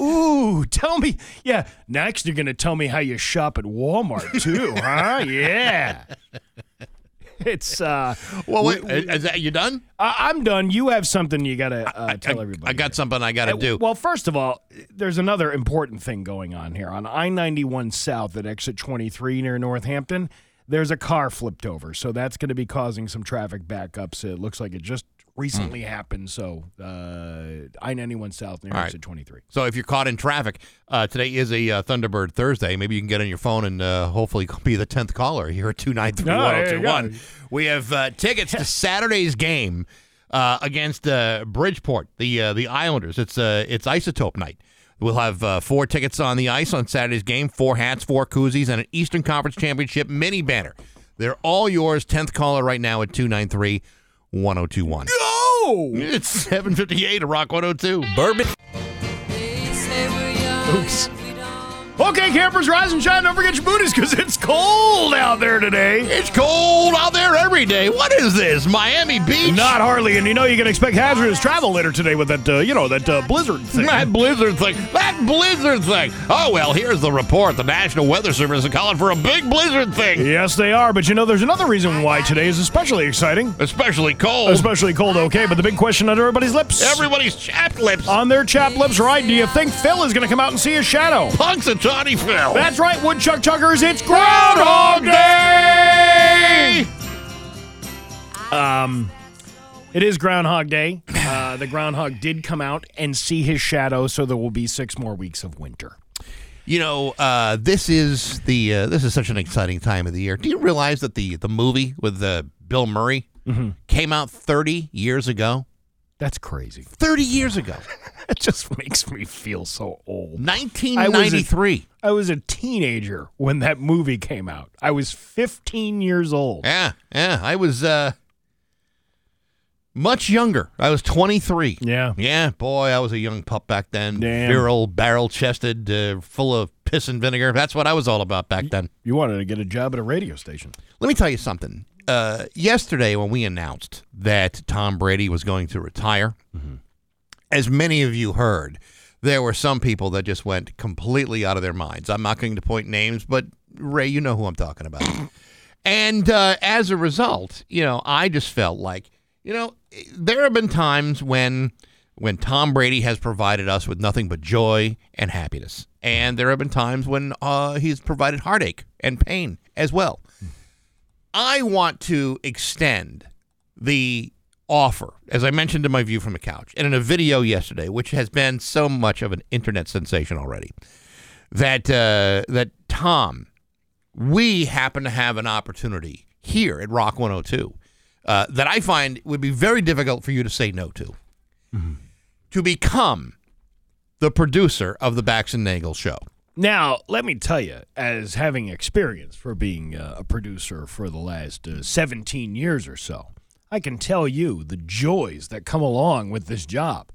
Ooh, tell me. Yeah, next you're going to tell me how you shop at Walmart, too, [LAUGHS] huh? Yeah. It's, uh. Well, wait, we- is that you done? I- I'm done. You have something you got to uh, tell everybody. I got something I got to Uh, do. Well, first of all, there's another important thing going on here. On I 91 South at exit 23 near Northampton, there's a car flipped over. So that's going to be causing some traffic backups. It looks like it just recently happened. So uh, I 91 South near All right. exit 23. So if you're caught in traffic, uh, today is a uh, Thunderbird Thursday. Maybe you can get on your phone and uh, hopefully [LAUGHS] be the 10th caller here at 293 Oh, there you go. 1021. We have uh, tickets to Saturday's game uh, against uh, Bridgeport, the uh, the Islanders. It's uh, it's Isotope night. We'll have uh, four tickets on the ice on Saturday's game, four hats, four koozies, and an Eastern Conference Championship mini banner. They're all yours. 10th caller right now at 293 1021. Go! It's 758 at Rock 102. Bourbon. Oops. Okay, campers, rise and shine. Don't forget your booties because it's cold out there today. It's cold out there every day. What is this? Miami Beach? Not hardly, and you know you can expect hazardous travel later today with that, uh, you know, that uh, blizzard thing. That blizzard thing. That blizzard thing. Oh, well, here's the report. The National Weather Service is calling for a big blizzard thing. Yes, they are. But you know, there's another reason why today is especially exciting. Especially cold. Especially cold, okay. But the big question on everybody's lips. Everybody's chapped lips. on their chapped lips, right? Do you think Phil is going to come out and see his shadow? Punxsutawney Phil. That's right, Woodchuck Chuckers. It's Groundhog Day! Um, it is Groundhog Day. Uh, the groundhog did come out and see his shadow, so there will be six more weeks of winter. You know, uh, this is the uh, this is such an exciting time of the year. Do you realize that the the movie with uh, Bill Murray came out 30 years ago? That's crazy. 30 years ago. [LAUGHS] It just makes me feel so old. 1993. I was a teenager when that movie came out. I was 15 years old. Yeah, yeah. I was uh Much younger. I was 23. Yeah. Yeah, boy, I was a young pup back then. Damn. Virile, barrel chested, uh, full of piss and vinegar. That's what I was all about back then. You wanted to get a job at a radio station. Let me tell you something. Uh, yesterday, when we announced that Tom Brady was going to retire, as many of you heard, there were some people that just went completely out of their minds. I'm not going to point names, but Ray, you know who I'm talking about. [COUGHS] and uh, as a result, you know, I just felt like, you know, there have been times when when Tom Brady has provided us with nothing but joy and happiness, and there have been times when uh, he's provided heartache and pain as well. I want to extend the offer, as I mentioned in my view from the couch, and in a video yesterday, which has been so much of an internet sensation already, that uh, that Tom, we happen to have an opportunity here at Rock 102 uh, that I find would be very difficult for you to say no to, to become the producer of the Bax and Nagel show. Now, let me tell you, as having experience for being uh, a producer for the last uh, 17 years or so, I can tell you the joys that come along with this job.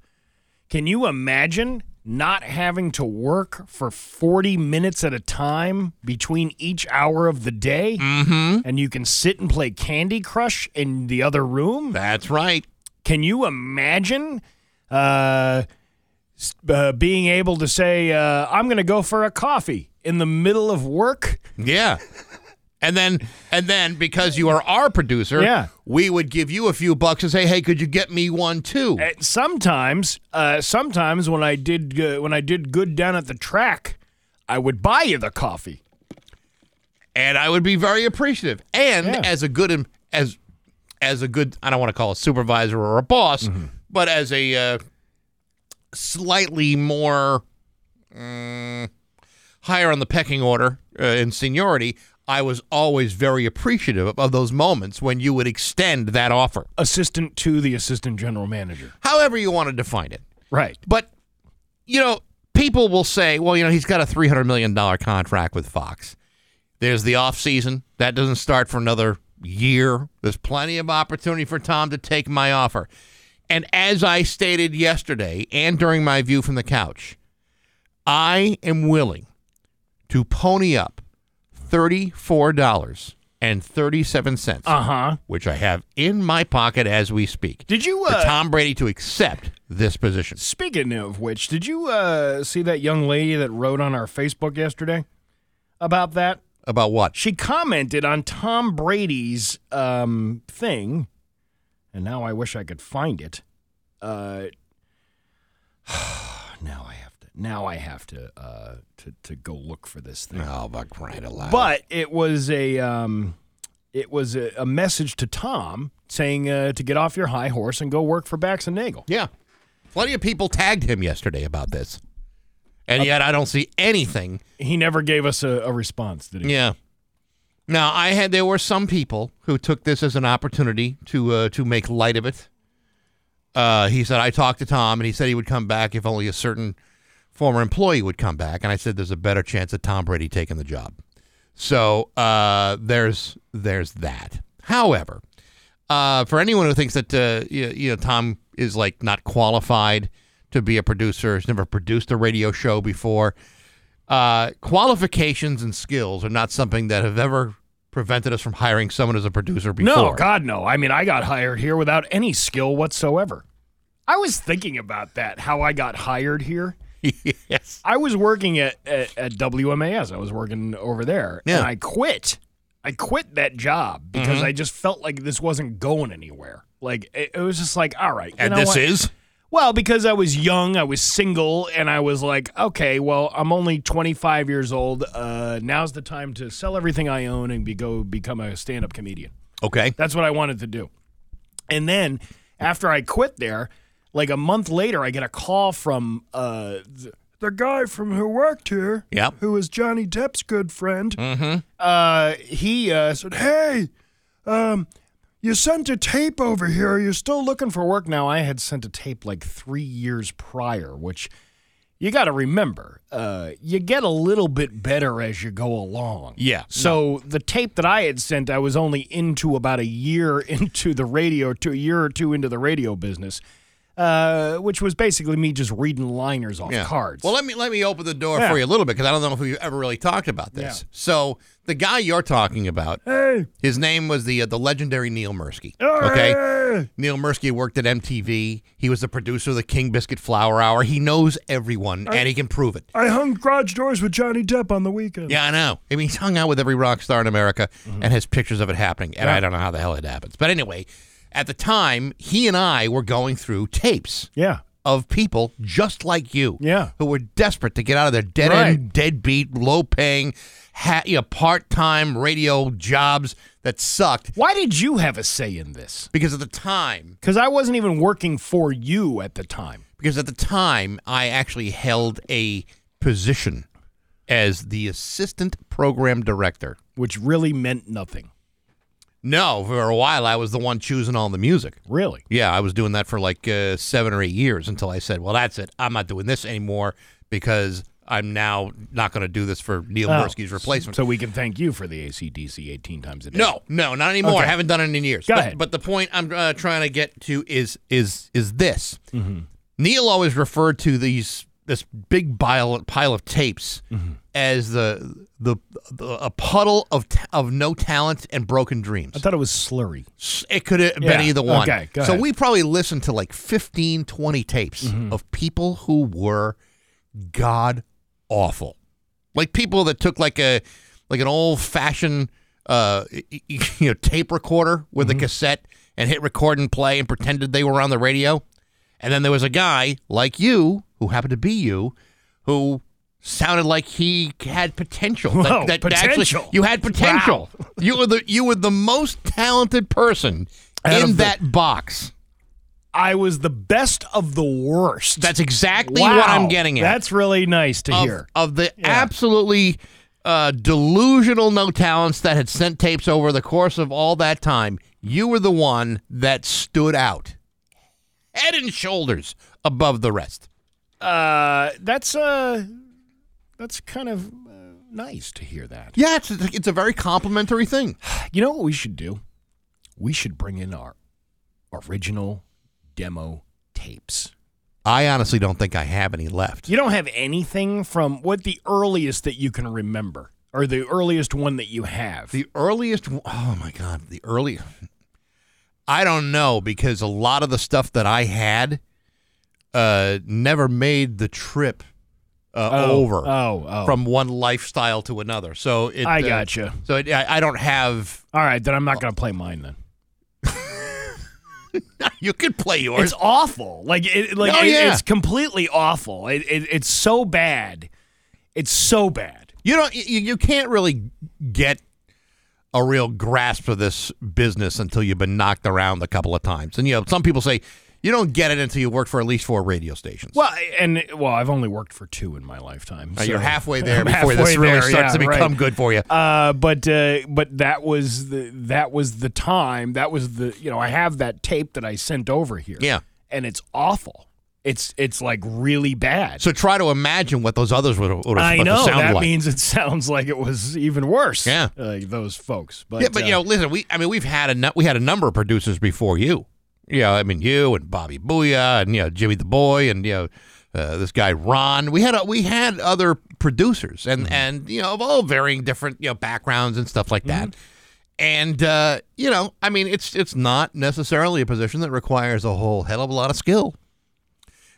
Can you imagine not having to work for 40 minutes at a time between each hour of the day? Mm-hmm. And you can sit and play Candy Crush in the other room? That's right. Can you imagine uh, uh, being able to say, uh, I'm going to go for a coffee in the middle of work? Yeah. And then, and then, because you are our producer, Yeah. we would give you a few bucks and say, "Hey, could you get me one too?" Uh, sometimes, uh, sometimes when I did uh, when I did good down at the track, I would buy you the coffee. and I would be very appreciative. And Yeah. as a good em- as as a good, I don't want to call a supervisor or a boss, Mm-hmm. but as a uh, slightly more mm, higher on the pecking order uh, in seniority, I was always very appreciative of, those moments when you would extend that offer, Assistant to the assistant general manager. however you want to define it. Right. But you know, people will say, well, you know, he's got a three hundred million dollar contract with Fox. There's the off season that doesn't start for another year. There's plenty of opportunity for Tom to take my offer. And as I stated yesterday and during my view from the couch, I am willing to pony up thirty-four dollars and thirty-seven cents, Uh huh. which I have in my pocket as we speak. Did you? for Uh, Tom Brady to accept this position. Speaking of which, did you uh, see that young lady that wrote on our Facebook yesterday about that? About what? She commented on Tom Brady's um, thing, and now I wish I could find it. Uh, [SIGHS] now I. Now I have to uh, to to go look for this thing. Oh, but crying out loud. But it was a um, it was a, a message to Tom saying uh, to get off your high horse and go work for Bax and Nagel. Yeah. Plenty of people tagged him yesterday about this. And yet I don't see anything. He never gave us a, a response, did he? Yeah. Now I had there were some people who took this as an opportunity to uh, to make light of it. Uh, he said I talked to Tom and he said he would come back if only a certain former employee would come back and I said there's a better chance of Tom Brady taking the job. So uh, there's there's that. However, uh, for anyone who thinks that uh, you, you know Tom is like not qualified to be a producer, has never produced a radio show before, uh, qualifications and skills are not something that have ever prevented us from hiring someone as a producer before. No, God, no. I mean, I got hired here without any skill whatsoever. I was thinking about that, how I got hired here. Yes. I was working at, at, at WMAS. I was working over there. Yeah. And I quit. I quit that job because Mhm. I just felt like this wasn't going anywhere. Like, it, it was just like, all right. And this what? is? Well, because I was young, I was single, and I was like, okay, well, I'm only 25 years old. Uh, now's the time to sell everything I own and be, go become a stand up comedian. Okay. That's what I wanted to do. And then after I quit there, like a month later, I get a call from uh, the, the guy from who worked here, Yep. who was Johnny Depp's good friend. Mm-hmm. Uh, he uh, said, "Hey, um, you sent a tape over here. You're still looking for work now." I had sent a tape like three years prior, which you got to remember, uh, you get a little bit better as you go along. Yeah. So the tape that I had sent, I was only into about a year [LAUGHS] into the radio, to a year or two into the radio business, uh, which was basically me just reading liners off Yeah. cards. Well, let me let me open the door Yeah. for you a little bit because I don't know if we've ever really talked about this. Yeah. So the guy you're talking about, Hey. his name was the uh, the legendary Neil Mursky. Hey. Okay, Neil Mursky worked at MTV. He was the producer of the King Biscuit Flower Hour. He knows everyone, and he can prove it. I hung garage doors with Johnny Depp on the weekend. Yeah, I know. I mean, he's hung out with every rock star in America and has pictures of it happening. And Mm-hmm. I don't know how the hell it happens. But anyway, at the time, he and I were going through tapes Yeah. of people just like you. Yeah. Who were desperate to get out of their dead Right. end, deadbeat, low paying, ha- you know, part time radio jobs that sucked. Why did you have a say in this? Because at the time, Because I wasn't even working for you at the time. because at the time, I actually held a position as the assistant program director. Which really meant nothing. No, for a while I was the one choosing all the music. Really? Yeah, I was doing that for like uh, seven or eight years until I said, "Well, that's it. I'm not doing this anymore because I'm now not going to do this for Neil Oh, Mursky's replacement." So we can thank you for the AC/DC 18 times a day. no, no, not anymore. Okay. I haven't done it in years. Go but, ahead. but the point I'm uh, trying to get to is is is this. Mm-hmm. Neil always referred to these this big pile pile of tapes Mm-hmm. as the, the the a puddle of ta- of no talent and broken dreams. I thought it was slurry. It could have been either one. okay, so ahead. Mm-hmm. we probably listened to like 15, 20 tapes of people who were god awful. Like people that took like a like an old fashioned uh [LAUGHS] you know tape recorder with Mm-hmm. a cassette and hit record and play and pretended they were on the radio. And then there was a guy like you who happened to be you who sounded like he had potential. Whoa, actually- potential. you had potential. You were the you were the most talented person Out in of the- that box. I was the best of the worst. That's exactly Wow. what I'm getting at. That's really nice to of, hear. of the absolutely uh, delusional no talents that had sent tapes over the course of all that time. You were the one that stood out, head and shoulders above the rest. Uh, that's uh, that's kind of uh, nice to hear that. Yeah, it's a, it's a very complimentary thing. You know what we should do? We should bring in our original demo tapes. I honestly don't think I have any left. You don't have anything from what the earliest that you can remember, or the earliest one that you have. The earliest, oh my God, the earliest. I don't know because a lot of the stuff that I had uh, never made the trip uh, Oh, over oh, oh. from one lifestyle to another. So it, I uh, gotcha. So it, I, I don't have. All right, then I'm not going to play mine then. [LAUGHS] You could play yours. It's awful. Like it, like Oh, yeah. it's completely awful. It, it, it's so bad. It's so bad. You don't. You, you can't really get a real grasp of this business until you've been knocked around a couple of times. And you know, some people say you don't get it until you work for at least four radio stations. Well, and well, I've only worked for two in my lifetime. Uh, you're halfway there I'm [LAUGHS] before this really there, starts yeah, to become right. good for you. Uh, but uh, but that was the that was the time. That was the you know I have that tape that I sent over here. Yeah. and it's awful. It's it's like really bad. So try to imagine what those others would have, would have I know that like. means it sounds like it was even worse. Yeah. uh, those folks. But yeah, but uh, you know, listen, we I mean, we've had a we had a number of producers before you. Yeah, I mean, you and Bobby Booyah and you know Jimmy the Boy and you know uh, this guy Ron. We had a, we had other producers and Mm-hmm. and you know of all varying different you know backgrounds and stuff like Mm-hmm. that. And uh, you know, I mean, it's it's not necessarily a position that requires a whole hell of a lot of skill.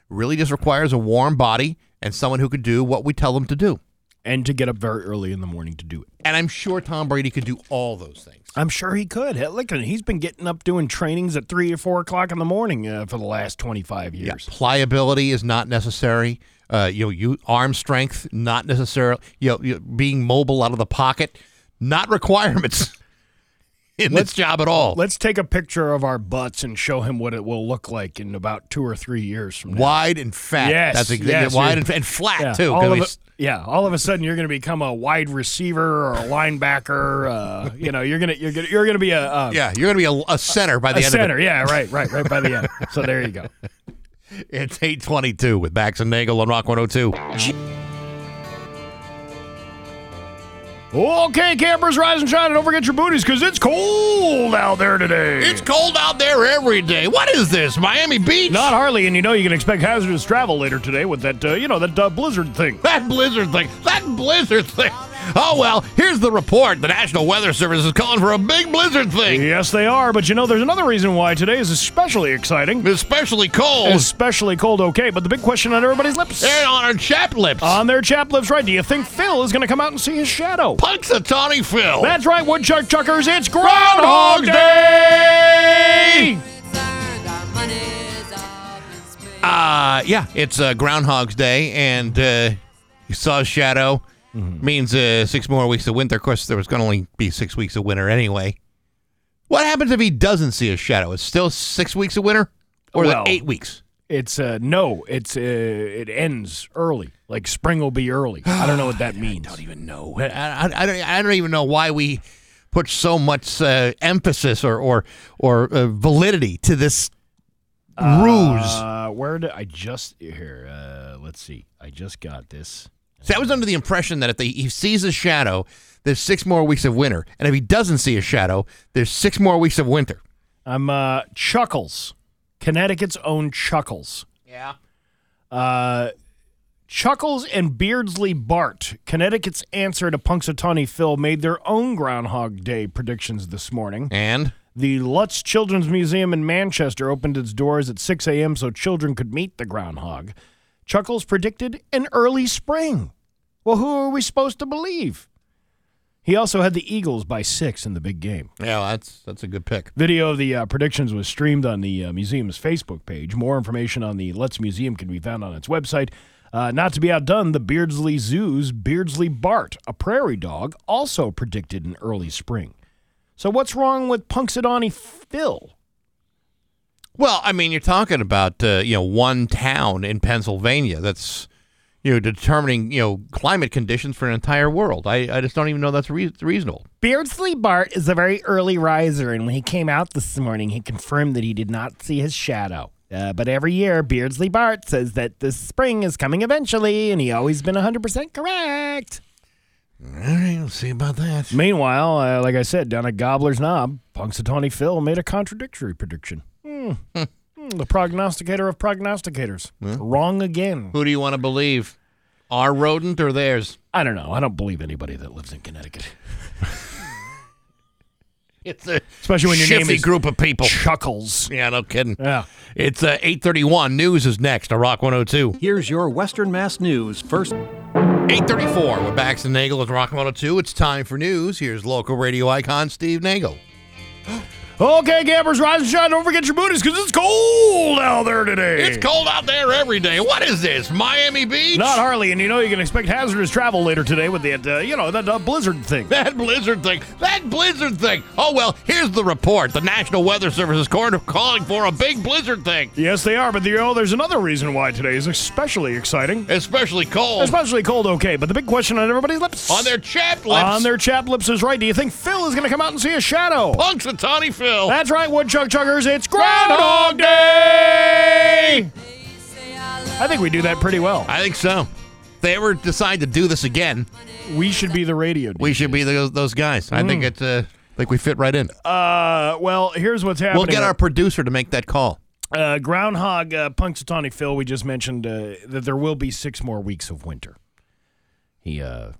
Really, just requires a warm body and someone who could do what we tell them to do. And to get up very early in the morning to do it. And I'm sure Tom Brady could do all those things. I'm sure he could. Look, he's been getting up doing trainings at three or four o'clock in the morning uh, for the last twenty five years. pliability is not necessary. Uh, you know, you arm strength not necessarily. You know, you, being mobile out of the pocket, not [LAUGHS] requirements [LAUGHS] in Let's- this job at all. Let's take a picture of our butts and show him what it will look like in about two or three years from now. Wide and fat. Yes, That's exactly yes, wide you're- and, and flat yeah, too. 'cause All of we a, s- yeah, all of a sudden you're going to become a wide receiver or a linebacker. Uh, you know, you're gonna you're gonna you're gonna be a, a yeah, you're going to be a, a center by the a end center. of it. Yeah, right, right, right by the end. So there you go. [LAUGHS] It's 822 with Bax and Nagel on Rock 102. Okay, campers, rise and shine, and don't forget your booties because it's cold out there today. It's cold out there every day. What is this, Miami Beach? Not hardly, and you know you can expect hazardous travel later today with that, uh, you know, that uh, blizzard thing. That blizzard thing. That blizzard thing. Oh, well, here's the report. The National Weather Service is calling for a big blizzard thing. Yes, they are, but you know, there's another reason why today is especially exciting. Especially cold. Especially cold, okay, but the big question on everybody's lips. They're on our chap lips. On their chap lips, right. Do you think Phil is going to come out and see his shadow? Punxsutawney Phil. That's right, Woodchuck Chuckers, it's Groundhog Day! Uh, yeah, it's uh, Groundhog's Day, and uh, you saw a shadow. Mm-hmm. Means uh, six more weeks of winter. Of course, there was going to only be six weeks of winter anyway. What happens if he doesn't see a shadow? It's still six weeks of winter, or Well, eight weeks? It's uh no, it's uh it ends early. Like spring will be early. I don't know what [SIGHS] that means. I don't even know. I, I, I, don't, I don't even know why we put so much uh, emphasis or or or uh, validity to this ruse. Uh, where did I just here? Uh, let's see. I just got this. See, I was under the impression that if they, he sees a shadow, there's six more weeks of winter, and if he doesn't see a shadow, there's six more weeks of winter. I'm uh Chuckles, Connecticut's own Chuckles. Yeah. Uh, Chuckles and Beardsley Bart, Connecticut's answer to Punxsutawney Phil, made their own Groundhog Day predictions this morning. And the Lutz Children's Museum in Manchester opened its doors at 6 a.m. so children could meet the groundhog. Chuckles predicted an early spring. Well, who are we supposed to believe? He also had the Eagles by six in the big game. Yeah, that's that's a good pick. Video of the uh, predictions was streamed on the uh, museum's Facebook page. More information on the Lutz Museum can be found on its website. Uh, not to be outdone, the Beardsley Zoo's Beardsley Bart, a prairie dog, also predicted an early spring. So what's wrong with Punxsutawney Phil? Well, I mean, you're talking about uh, you know one town in Pennsylvania that's you know determining you know climate conditions for an entire world. I, I just don't even know that's re- reasonable. Beardsley Bart is a very early riser, and when he came out this morning, he confirmed that he did not see his shadow. Uh, but every year, Beardsley Bart says that the spring is coming eventually, and he always been 100% correct. All right, let's see about that. Meanwhile, uh, like I said, down at Gobbler's Knob, Punxsutawney Phil made a contradictory prediction. Hmm. [LAUGHS] Hmm, the prognosticator of prognosticators. Wrong again. Who do you want to believe? Our rodent or theirs? I don't know. I don't believe anybody that lives in Connecticut. [LAUGHS] It's a Especially when your name shifty is group of people. Chuckles. Yeah, no kidding. Yeah. It's uh, 831. News is next on Rock 102. Here's your Western Mass News first. 834 with Bax and Nagel at Rock 102. It's time for news. Here's local radio icon Steve Nagel. [GASPS] Okay, campers, rise and shine. Don't forget your booties because it's cold out there today. It's cold out there every day. What is this? Miami Beach? Not Harley, and you know you can expect hazardous travel later today with that, uh, you know, that uh, blizzard thing. That blizzard thing. That blizzard thing. Oh, well, here's the report. The National Weather Service is calling for a big blizzard thing. Yes, they are, but you know, there's another reason why today is especially exciting. Especially cold. Especially cold, okay, but the big question on everybody's lips. On their chap lips. On their chap lips is right. Do you think Phil is going to come out and see a shadow? Punxsutawney Phil. That's right, Woodchuck Chuggers. It's Groundhog Day! I think we do that pretty well. I think so. If they ever decide to do this again, we should be the radio. We should be the, those guys. I think Mm. it's uh, like we fit right in. Uh, well, here's what's happening. We'll get our producer to make that call. Uh, Groundhog uh, Punxsutawney Phil, we just mentioned uh, that there will be six more weeks of winter. He uh,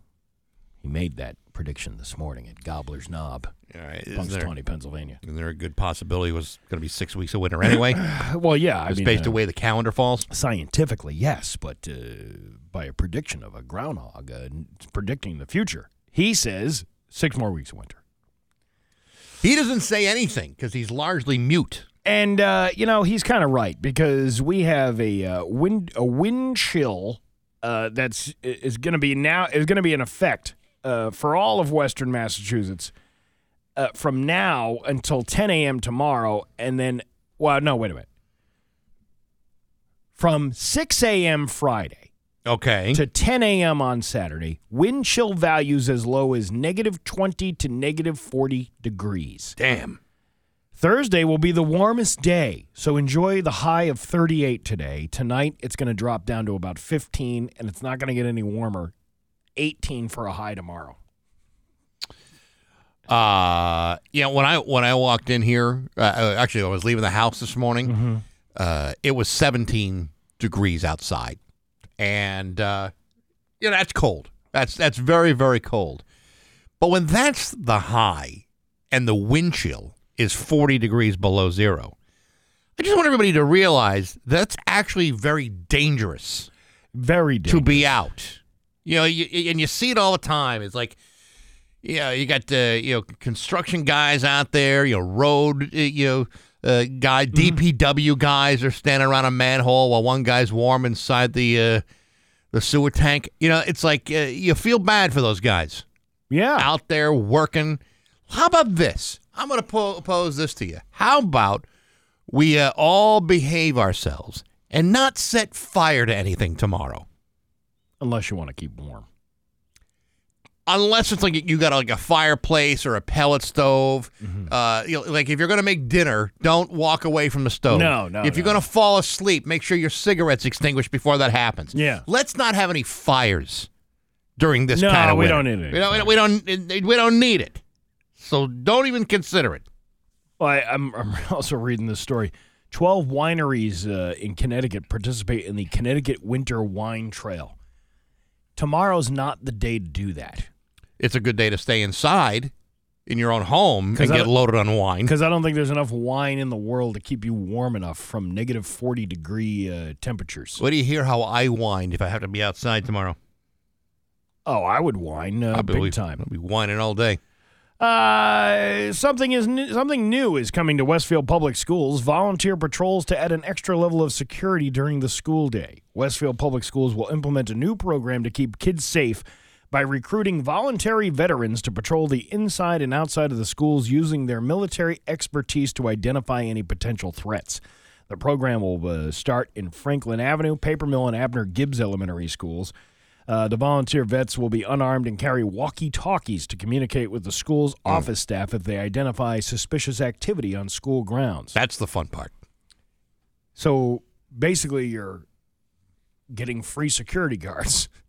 he made that prediction this morning at Gobbler's Knob, All right, Punxsutawney, there- Pennsylvania. Is there a good possibility it was going to be six weeks of winter anyway? [LAUGHS] Well, yeah, I mean, based uh, the way the calendar falls. Scientifically, yes, but uh, by a prediction of a groundhog uh, predicting the future, he says six more weeks of winter. He doesn't say anything because he's largely mute. And uh, you know he's kind of right because we have a uh, wind a wind chill uh, that's is going to be now is going to be in effect uh, for all of Western Massachusetts uh, from now until 10 a.m. tomorrow, and then well, no, wait a minute, from 6 a.m. Friday Okay. to 10 a.m. on Saturday, wind chill values as low as negative 20 to negative 40 degrees. Damn. Thursday will be the warmest day, so enjoy the high of 38 today. Tonight, it's going to drop down to about 15, and it's not going to get any warmer. 18 for a high tomorrow. Uh, you know, when I when I walked in here, uh, uh, actually, I was leaving the house this morning. Mm-hmm. Uh, it was 17 degrees outside, and uh, you know that's cold. That's that's very very cold. But when that's the high, and the wind chill is 40 degrees below zero, I just want everybody to realize that's actually very dangerous. Very to be out. You know, you, and you see it all the time. It's like you know, you got uh, you know construction guys out there, you know, road uh, you know uh, guy DPW guys are standing around a manhole while one guy's warm inside the uh, the sewer tank. You know, it's like uh, you feel bad for those guys. Yeah, out there working. How about this? I'm going to po- pose this to you. How about we uh, all behave ourselves and not set fire to anything tomorrow? Unless you want to keep warm. Unless it's like you got like a fireplace or a pellet stove. Uh, you know, like if you're gonna make dinner, don't walk away from the stove. No, no, If you're gonna fall asleep, make sure your cigarette's extinguished before that happens. Yeah. Let's not have any fires during this No, kind of we don't need it. We don't. We don't. We don't need it. So don't even consider it. Well, I, I'm, I'm also reading this story. 12 wineries uh, in Connecticut participate in the Connecticut Winter Wine Trail. Tomorrow's not the day to do that. It's a good day to stay inside in your own home and I get loaded on wine. Because I don't think there's enough wine in the world to keep you warm enough from negative 40 degree uh, temperatures. What do you hear? How I whined if I have to be outside tomorrow? Oh, I would wine uh, I'll be, big time. I'll be whining all day. Uh, something is new, something new is coming to Westfield Public Schools. Volunteer patrols to add an extra level of security during the school day. Westfield Public Schools will implement a new program to keep kids safe by recruiting voluntary veterans to patrol the inside and outside of the schools using their military expertise to identify any potential threats. The program will uh, start in Franklin Avenue, Paper Mill, and Abner Gibbs Elementary Schools. Uh, the volunteer vets will be unarmed and carry walkie talkies to communicate with the school's office staff if they identify suspicious activity on school grounds. That's the fun part. So basically, you're getting free security guards, [LAUGHS]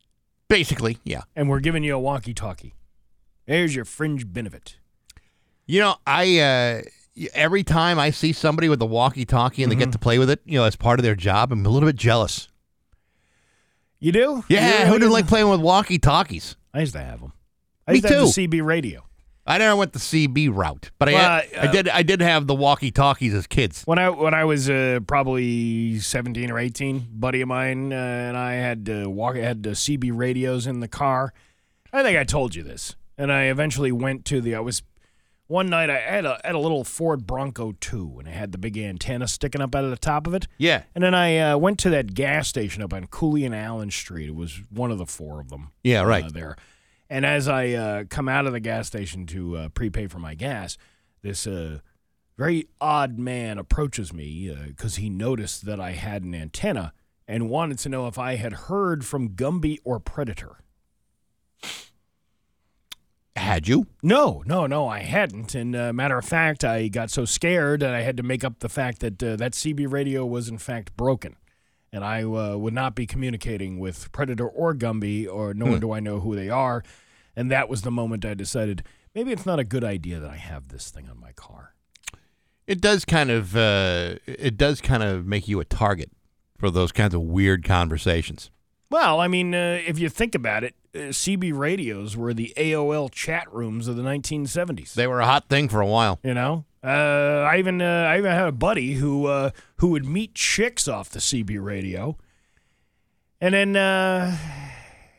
Basically, yeah. and we're giving you a walkie talkie. There's your fringe benefit. You know, I uh, every time I see somebody with a walkie-talkie and they Mm-hmm. get to play with it, you know, as part of their job, I'm a little bit jealous. You do? Yeah, You who didn't like playing with walkie-talkies? I used to have them. I Me used to have too. the CB radio. I never went the CB route, but I, Well, I uh, did. I did have the walkie-talkies as kids. When I when I was uh, probably seventeen or eighteen, buddy of mine uh, and I had uh, walk had CB radios in the car. I think I told you this, and I eventually went to the. I was one night I had a had a little Ford Bronco two, and it had the big antenna sticking up out of the top of it. Yeah. And then I uh, went to that gas station up on Cooley and Allen Street. It was one of the four of them. Yeah, right. uh, there. And as I uh, come out of the gas station to uh, prepay for my gas, this uh, very odd man approaches me because he noticed that I had an antenna and wanted to know if I had heard from Gumby or Predator. Had you? No, no, no, I hadn't. And uh, matter of fact, I got so scared that I had to make up the fact that uh, that CB radio was in fact broken, and I uh, would not be communicating with Predator or Gumby, or nor Hmm. do I know who they are. And that was the moment I decided maybe it's not a good idea that I have this thing on my car. It does kind of. Uh, it does kind of make you a target for those kinds of weird conversations. Well, I mean, uh, if you think about it, uh, CB radios were the AOL chat rooms of the 1970s. They were a hot thing for a while. You know, uh, I even uh, I even had a buddy who uh, who would meet chicks off the CB radio, and then uh,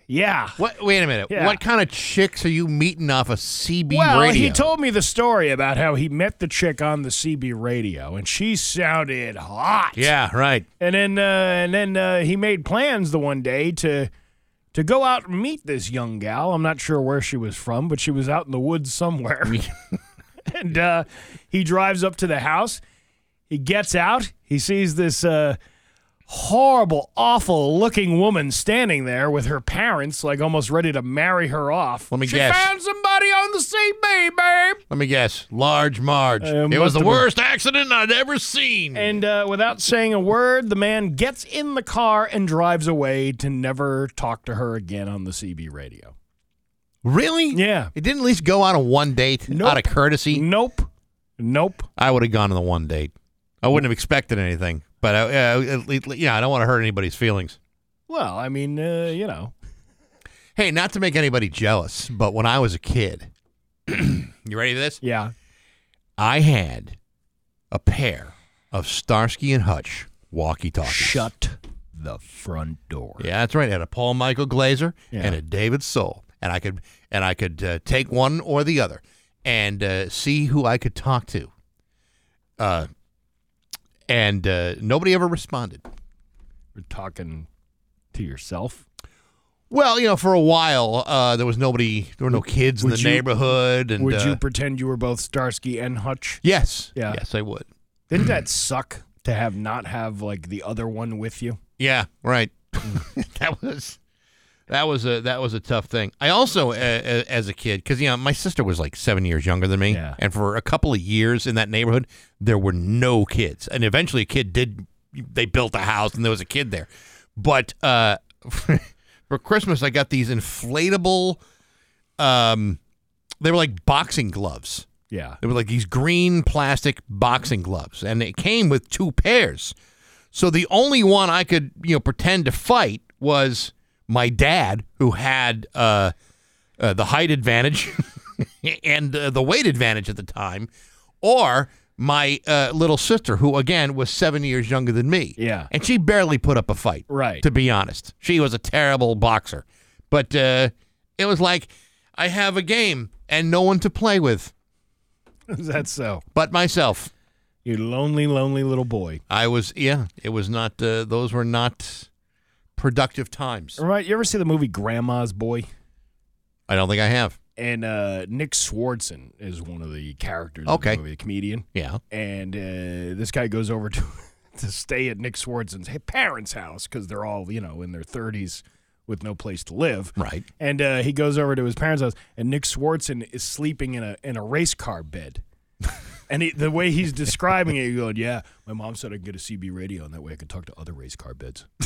yeah. What? Wait a minute. Yeah. What kind of chicks are you meeting off a CB well, radio? he told me the story about how he met the chick on the CB radio, and she sounded hot. yeah, right. And then uh, and then uh, he made plans the one day to to go out and meet this young gal. I'm not sure where she was from, but she was out in the woods somewhere. [LAUGHS] [LAUGHS] [LAUGHS] and uh, he drives up to the house. He gets out. He sees this uh, horrible, awful looking woman standing there with her parents, like almost ready to marry her off. Let me she guess. found somebody on the CB, babe. Let me guess. Large Marge. Uh, it was the have been. worst accident I'd ever seen. And uh, without saying a word, the man gets in the car and drives away to never talk to her again on the CB radio. Really? Yeah. It didn't at least go on a one date Nope. out of courtesy. Nope. Nope. I would have gone on the one date. I wouldn't have expected anything, but I, uh, yeah, I don't want to hurt anybody's feelings. Well, I mean, uh, you know. Hey, not to make anybody jealous, but when I was a kid, [CLEARS THROAT] you ready for this? Yeah. I had a pair of Starsky and Hutch walkie-talkies. Shut the front door. Yeah, that's right. I had a Paul Michael Glaser Yeah. and a David Soul, and I could and I could uh, take one or the other and uh, see who I could talk to. Uh, and uh, nobody ever responded. We're talking to yourself. Well, you know, for a while uh, there was nobody, there were no kids in the you- neighborhood, and Would uh, you pretend you were both Starsky and Hutch? Yes. Yeah. Yes, I would. Didn't that suck to have not have like the other one with you? Yeah, right. [LAUGHS] that was that was a that was a tough thing. I also, uh, as a kid, because you know my sister was like seven years younger than me, Yeah. and for a couple of years in that neighborhood, there were no kids, and eventually a kid did. They built a house, and there was a kid there, but uh, [LAUGHS] for Christmas I got these inflatable. Um, they were like boxing gloves. Yeah. They were like these green plastic boxing gloves, and it came with two pairs. So the only one I could, you know, pretend to fight was my dad, who had uh, uh, the height advantage [LAUGHS] and uh, the weight advantage at the time, or my uh, little sister, who again was seven years younger than me. Yeah. and she barely put up a fight. Right. To be honest, she was a terrible boxer, but uh, it was like I have a game and no one to play with [LAUGHS] Is that so? but myself. You lonely, lonely little boy. I was, yeah, it was not, uh, those were not productive times. Right? You ever see the movie Grandma's Boy? I don't think I have. And uh, Nick Swardson is one of the characters Okay. the movie, the comedian. Yeah. And uh, this guy goes over to [LAUGHS] to stay at Nick Swardson's parents' house because they're all, you know, in their 30s with no place to live. Right. And uh, he goes over to his parents' house, and Nick Swardson is sleeping in a in a race car bed. [LAUGHS] and he, the way he's describing it, you're going, "Yeah, my mom said I could get a CB radio, and that way I could talk to other race car beds." [LAUGHS]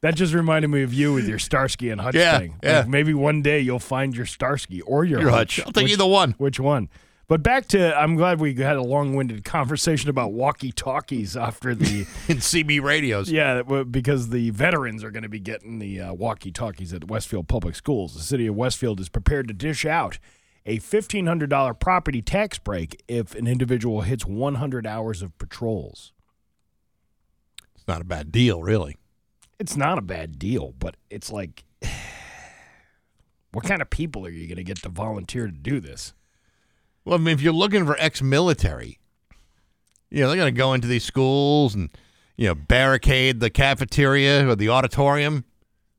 that just reminded me of you with your Starsky and Hutch Yeah, thing. yeah. Like, maybe one day you'll find your Starsky or your, Your Hutch. I'll take either one. Which one? But back to, I'm glad we had a long-winded conversation about walkie-talkies after the [LAUGHS] In CB radios. yeah, because the veterans are going to be getting the uh, walkie-talkies at Westfield Public Schools. The city of Westfield is prepared to dish out a $1,500 property tax break if an individual hits 100 hours of patrols. It's not a bad deal, really. It's not a bad deal, but it's like, [SIGHS] what kind of people are you going to get to volunteer to do this? Well, I mean, if you're looking for ex-military, you know, they're going to go into these schools and, you know, barricade the cafeteria or the auditorium.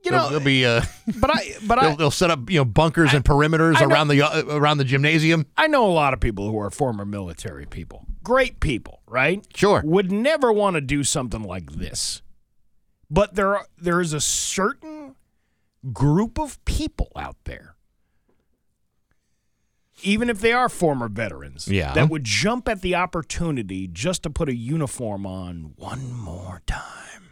You know, they'll be, uh, [LAUGHS] But I, [LAUGHS] but they'll, I, they'll set up, you know, bunkers and perimeters I know- around the uh, around the gymnasium. I know a lot of people who are former military people. Great people, right? Sure. Would never want to do something like this. But there are, there is a certain group of people out there even if they are former veterans Yeah. that would jump at the opportunity just to put a uniform on one more time.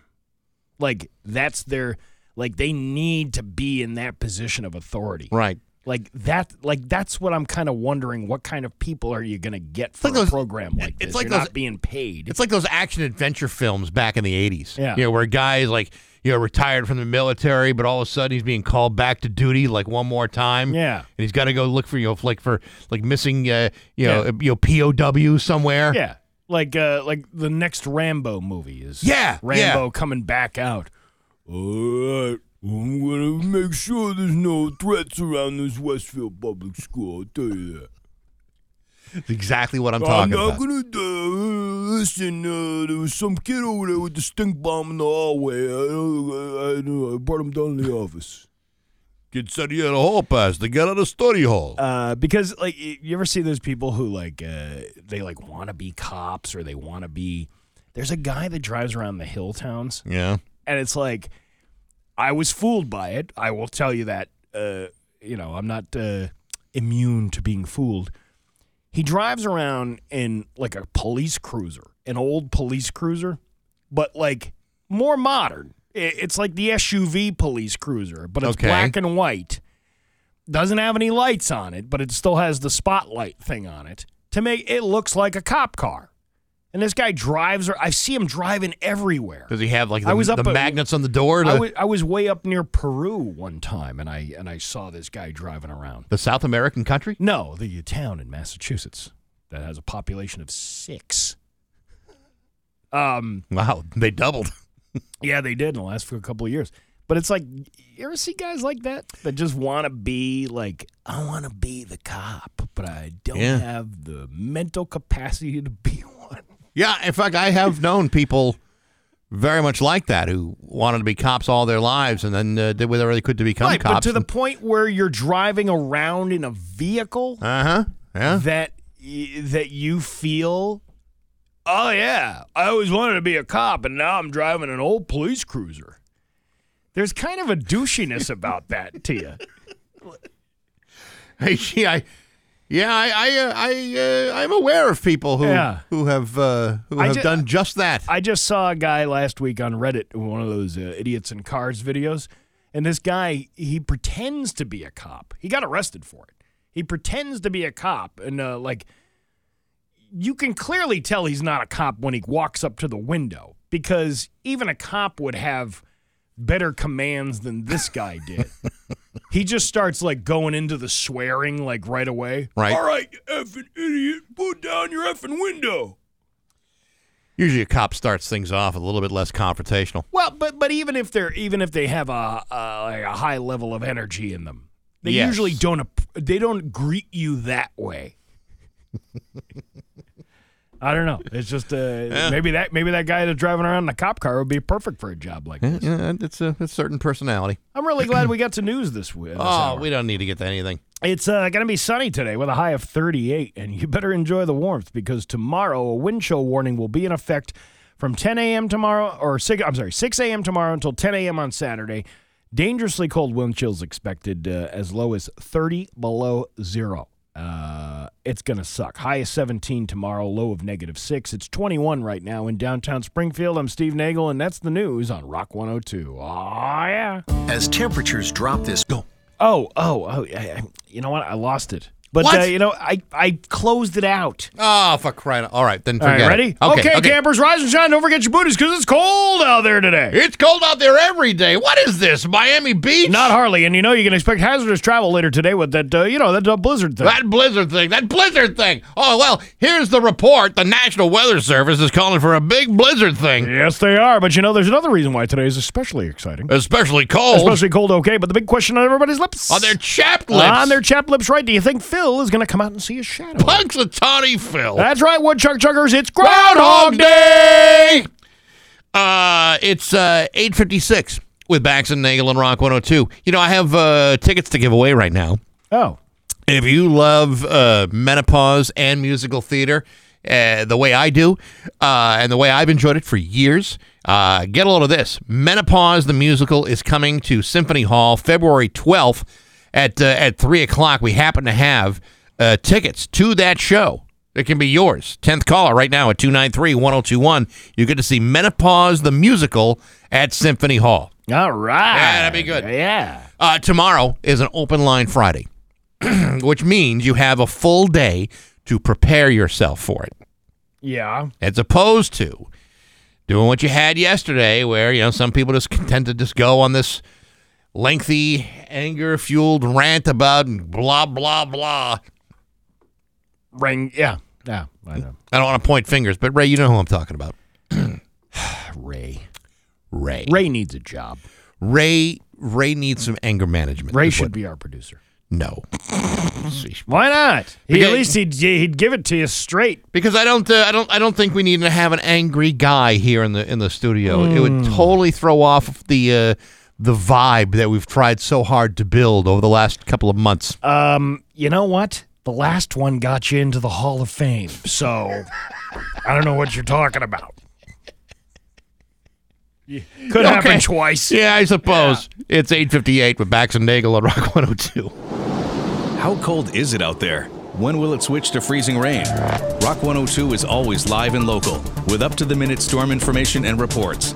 Like that's their like they need to be in that position of authority. Right. Like that like that's what I'm kind of wondering what kind of people are you going to get for like a those- program like it's this? like You're those- not being paid. It's like those action adventure films back in the 80s. Yeah. You know, where a guy's like, you know, retired from the military, but all of a sudden he's being called back to duty like one more time. Yeah. And he's got to go look for, you know, like for like missing, uh, you know, you know, POW somewhere. Yeah. Like uh like the next Rambo movie is Yeah, Rambo yeah. coming back out. All right. I'm gonna make sure there's no threats around this Westfield public school. I'll tell you that. That's exactly what I'm talking about. I'm not about. gonna uh, listen. Uh, there was some kid over there with the stink bomb in the hallway. I, I, I, I brought him down to the office. Kid said he had a hall pass to get out of the study hall. Uh, because like you ever see those people who like uh, they like want to be cops or they want to be There's a guy that drives around the hill towns, Yeah. And it's like I was fooled by it. I will tell you that. Uh, you know, I'm not uh, immune to being fooled. He drives around in like a police cruiser, an old police cruiser, but like more modern. It's like the SUV police cruiser, but it's Okay. black and white. Doesn't have any lights on it, but it still has the spotlight thing on it to make it looks like a cop car. And this guy drives, I see him driving everywhere. Does he have like the, I was up the at- magnets on the door? I was, I was way up near Peru one time, and I and I saw this guy driving around. the South American country? No, the town in Massachusetts that has a population of six. Um, Wow, they doubled. [LAUGHS] yeah, they did in the last couple of years. But it's like you ever see guys like that that just want to be like, I want to be the cop, but I don't Yeah. have the mental capacity to be one. Yeah, in fact, I have known people very much like that who wanted to be cops all their lives and then uh, did whatever they could to become Right, cops. but to the point where you're driving around in a vehicle uh huh. Yeah. that y- that you feel oh yeah i always wanted to be a cop and now i'm driving an old police cruiser there's kind of a douchiness about that to you [LAUGHS] Hey, gee, I, yeah, I, I, uh, I, uh, I'm aware of people who Yeah. who have uh, who I have ju- done just that. i just saw a guy last week on reddit one of those uh, idiots in cars videos and this guy he pretends to be a cop he got arrested for it he pretends to be a cop and uh, like you can clearly tell he's not a cop when he walks up to the window because even a cop would have better commands than this guy did. he just starts like going into the swearing like right away. Right. All right, you effing idiot, put down your effing window. Usually, a cop starts things off a little bit less confrontational. Well, but but even if they're even if they have a a, like a high level of energy in them, they Yes. usually don't they don't greet you that way. [LAUGHS] I don't know. It's just uh, maybe that maybe that guy that's driving around in a cop car would be perfect for a job like Yeah, this. yeah, it's a, a certain personality. I'm really glad we [CLEARS THROAT] got to news this week. Oh, we don't need to get to anything. It's uh, going to be sunny today with a high of 38, and you [LAUGHS] better enjoy the warmth because tomorrow a wind chill warning will be in effect from 10 a.m. tomorrow, or 6, I'm sorry, 6 a.m. tomorrow until 10 a.m. on Saturday. Dangerously cold wind chills expected uh, as low as 30 below zero. Uh, it's going to suck. High is 17 tomorrow, low of negative 6. It's 21 right now in downtown Springfield. I'm Steve Nagel, and that's the news on Rock 102. Oh, yeah. As temperatures drop this Go. Oh, oh, oh! I, I, you know what? I lost it. But Uh, you know, I I closed it out. Oh, for crying! All right, then All forget right, it. ready? Okay, okay. campers, rise and shine. Don't forget your booties because it's cold out there today. It's cold out there every day. What is this, Miami Beach? Not hardly, and you know you can expect hazardous travel later today with that, uh, you know, that uh, blizzard thing. That blizzard thing. That blizzard thing. Oh well, here's the report. The National Weather Service is calling for a big blizzard thing, Yes, they are. But you know, there's another reason why today is especially exciting. especially cold. Especially cold, okay. But the big question on everybody's lips. on their chapped lips. On their chapped lips, right? Do you think Phil is going to come out and see a shadow? Punxsutawney Phil. That's right, Woodchuck Chuckers. It's Groundhog. Day. Uh, it's uh, 8.56 with Bax and Nagel and Rock 102. You know, I have uh, tickets to give away right now. Oh, If you love uh, menopause and musical theater uh, the way I do, uh, and the way I've enjoyed it for years, uh, get a load of this. Menopause the musical is coming to Symphony Hall February 12th at uh, at three o'clock. We happen to have uh, tickets to that show. It can be yours. 10th caller right now at 293 1021. You get to see Menopause the musical at Symphony Hall. all right. Yeah, that'd be good. Yeah. Uh, tomorrow is an open line Friday, [CLEARS THROAT] which means you have a full day to prepare yourself for it, Yeah. as opposed to doing what you had yesterday, where you know some people just tend to just go on this lengthy, anger-fueled rant about blah blah blah. Ring. Yeah. Yeah. I know. I don't want to point fingers, but Ray, you know who I'm talking about. [SIGHS] Ray. Ray. Ray needs a job. Ray. Ray needs some anger management. Ray should what- be our producer. no. Why not? He, Because- at least he'd, he'd give it to you straight. Because I don't, uh, I don't, I don't think we need to have an angry guy here in the in the studio. It would totally throw off the uh, the vibe that we've tried so hard to build over the last couple of months. Um, you know what? The last one got you into the Hall of Fame, so I don't know what you're talking about. Could happen twice. Yeah, I suppose. It's 858 with Bax and Nagel on Rock 102. How cold is it out there? When will it switch to freezing rain? Rock 102 is always live and local with up to the minute storm information and reports.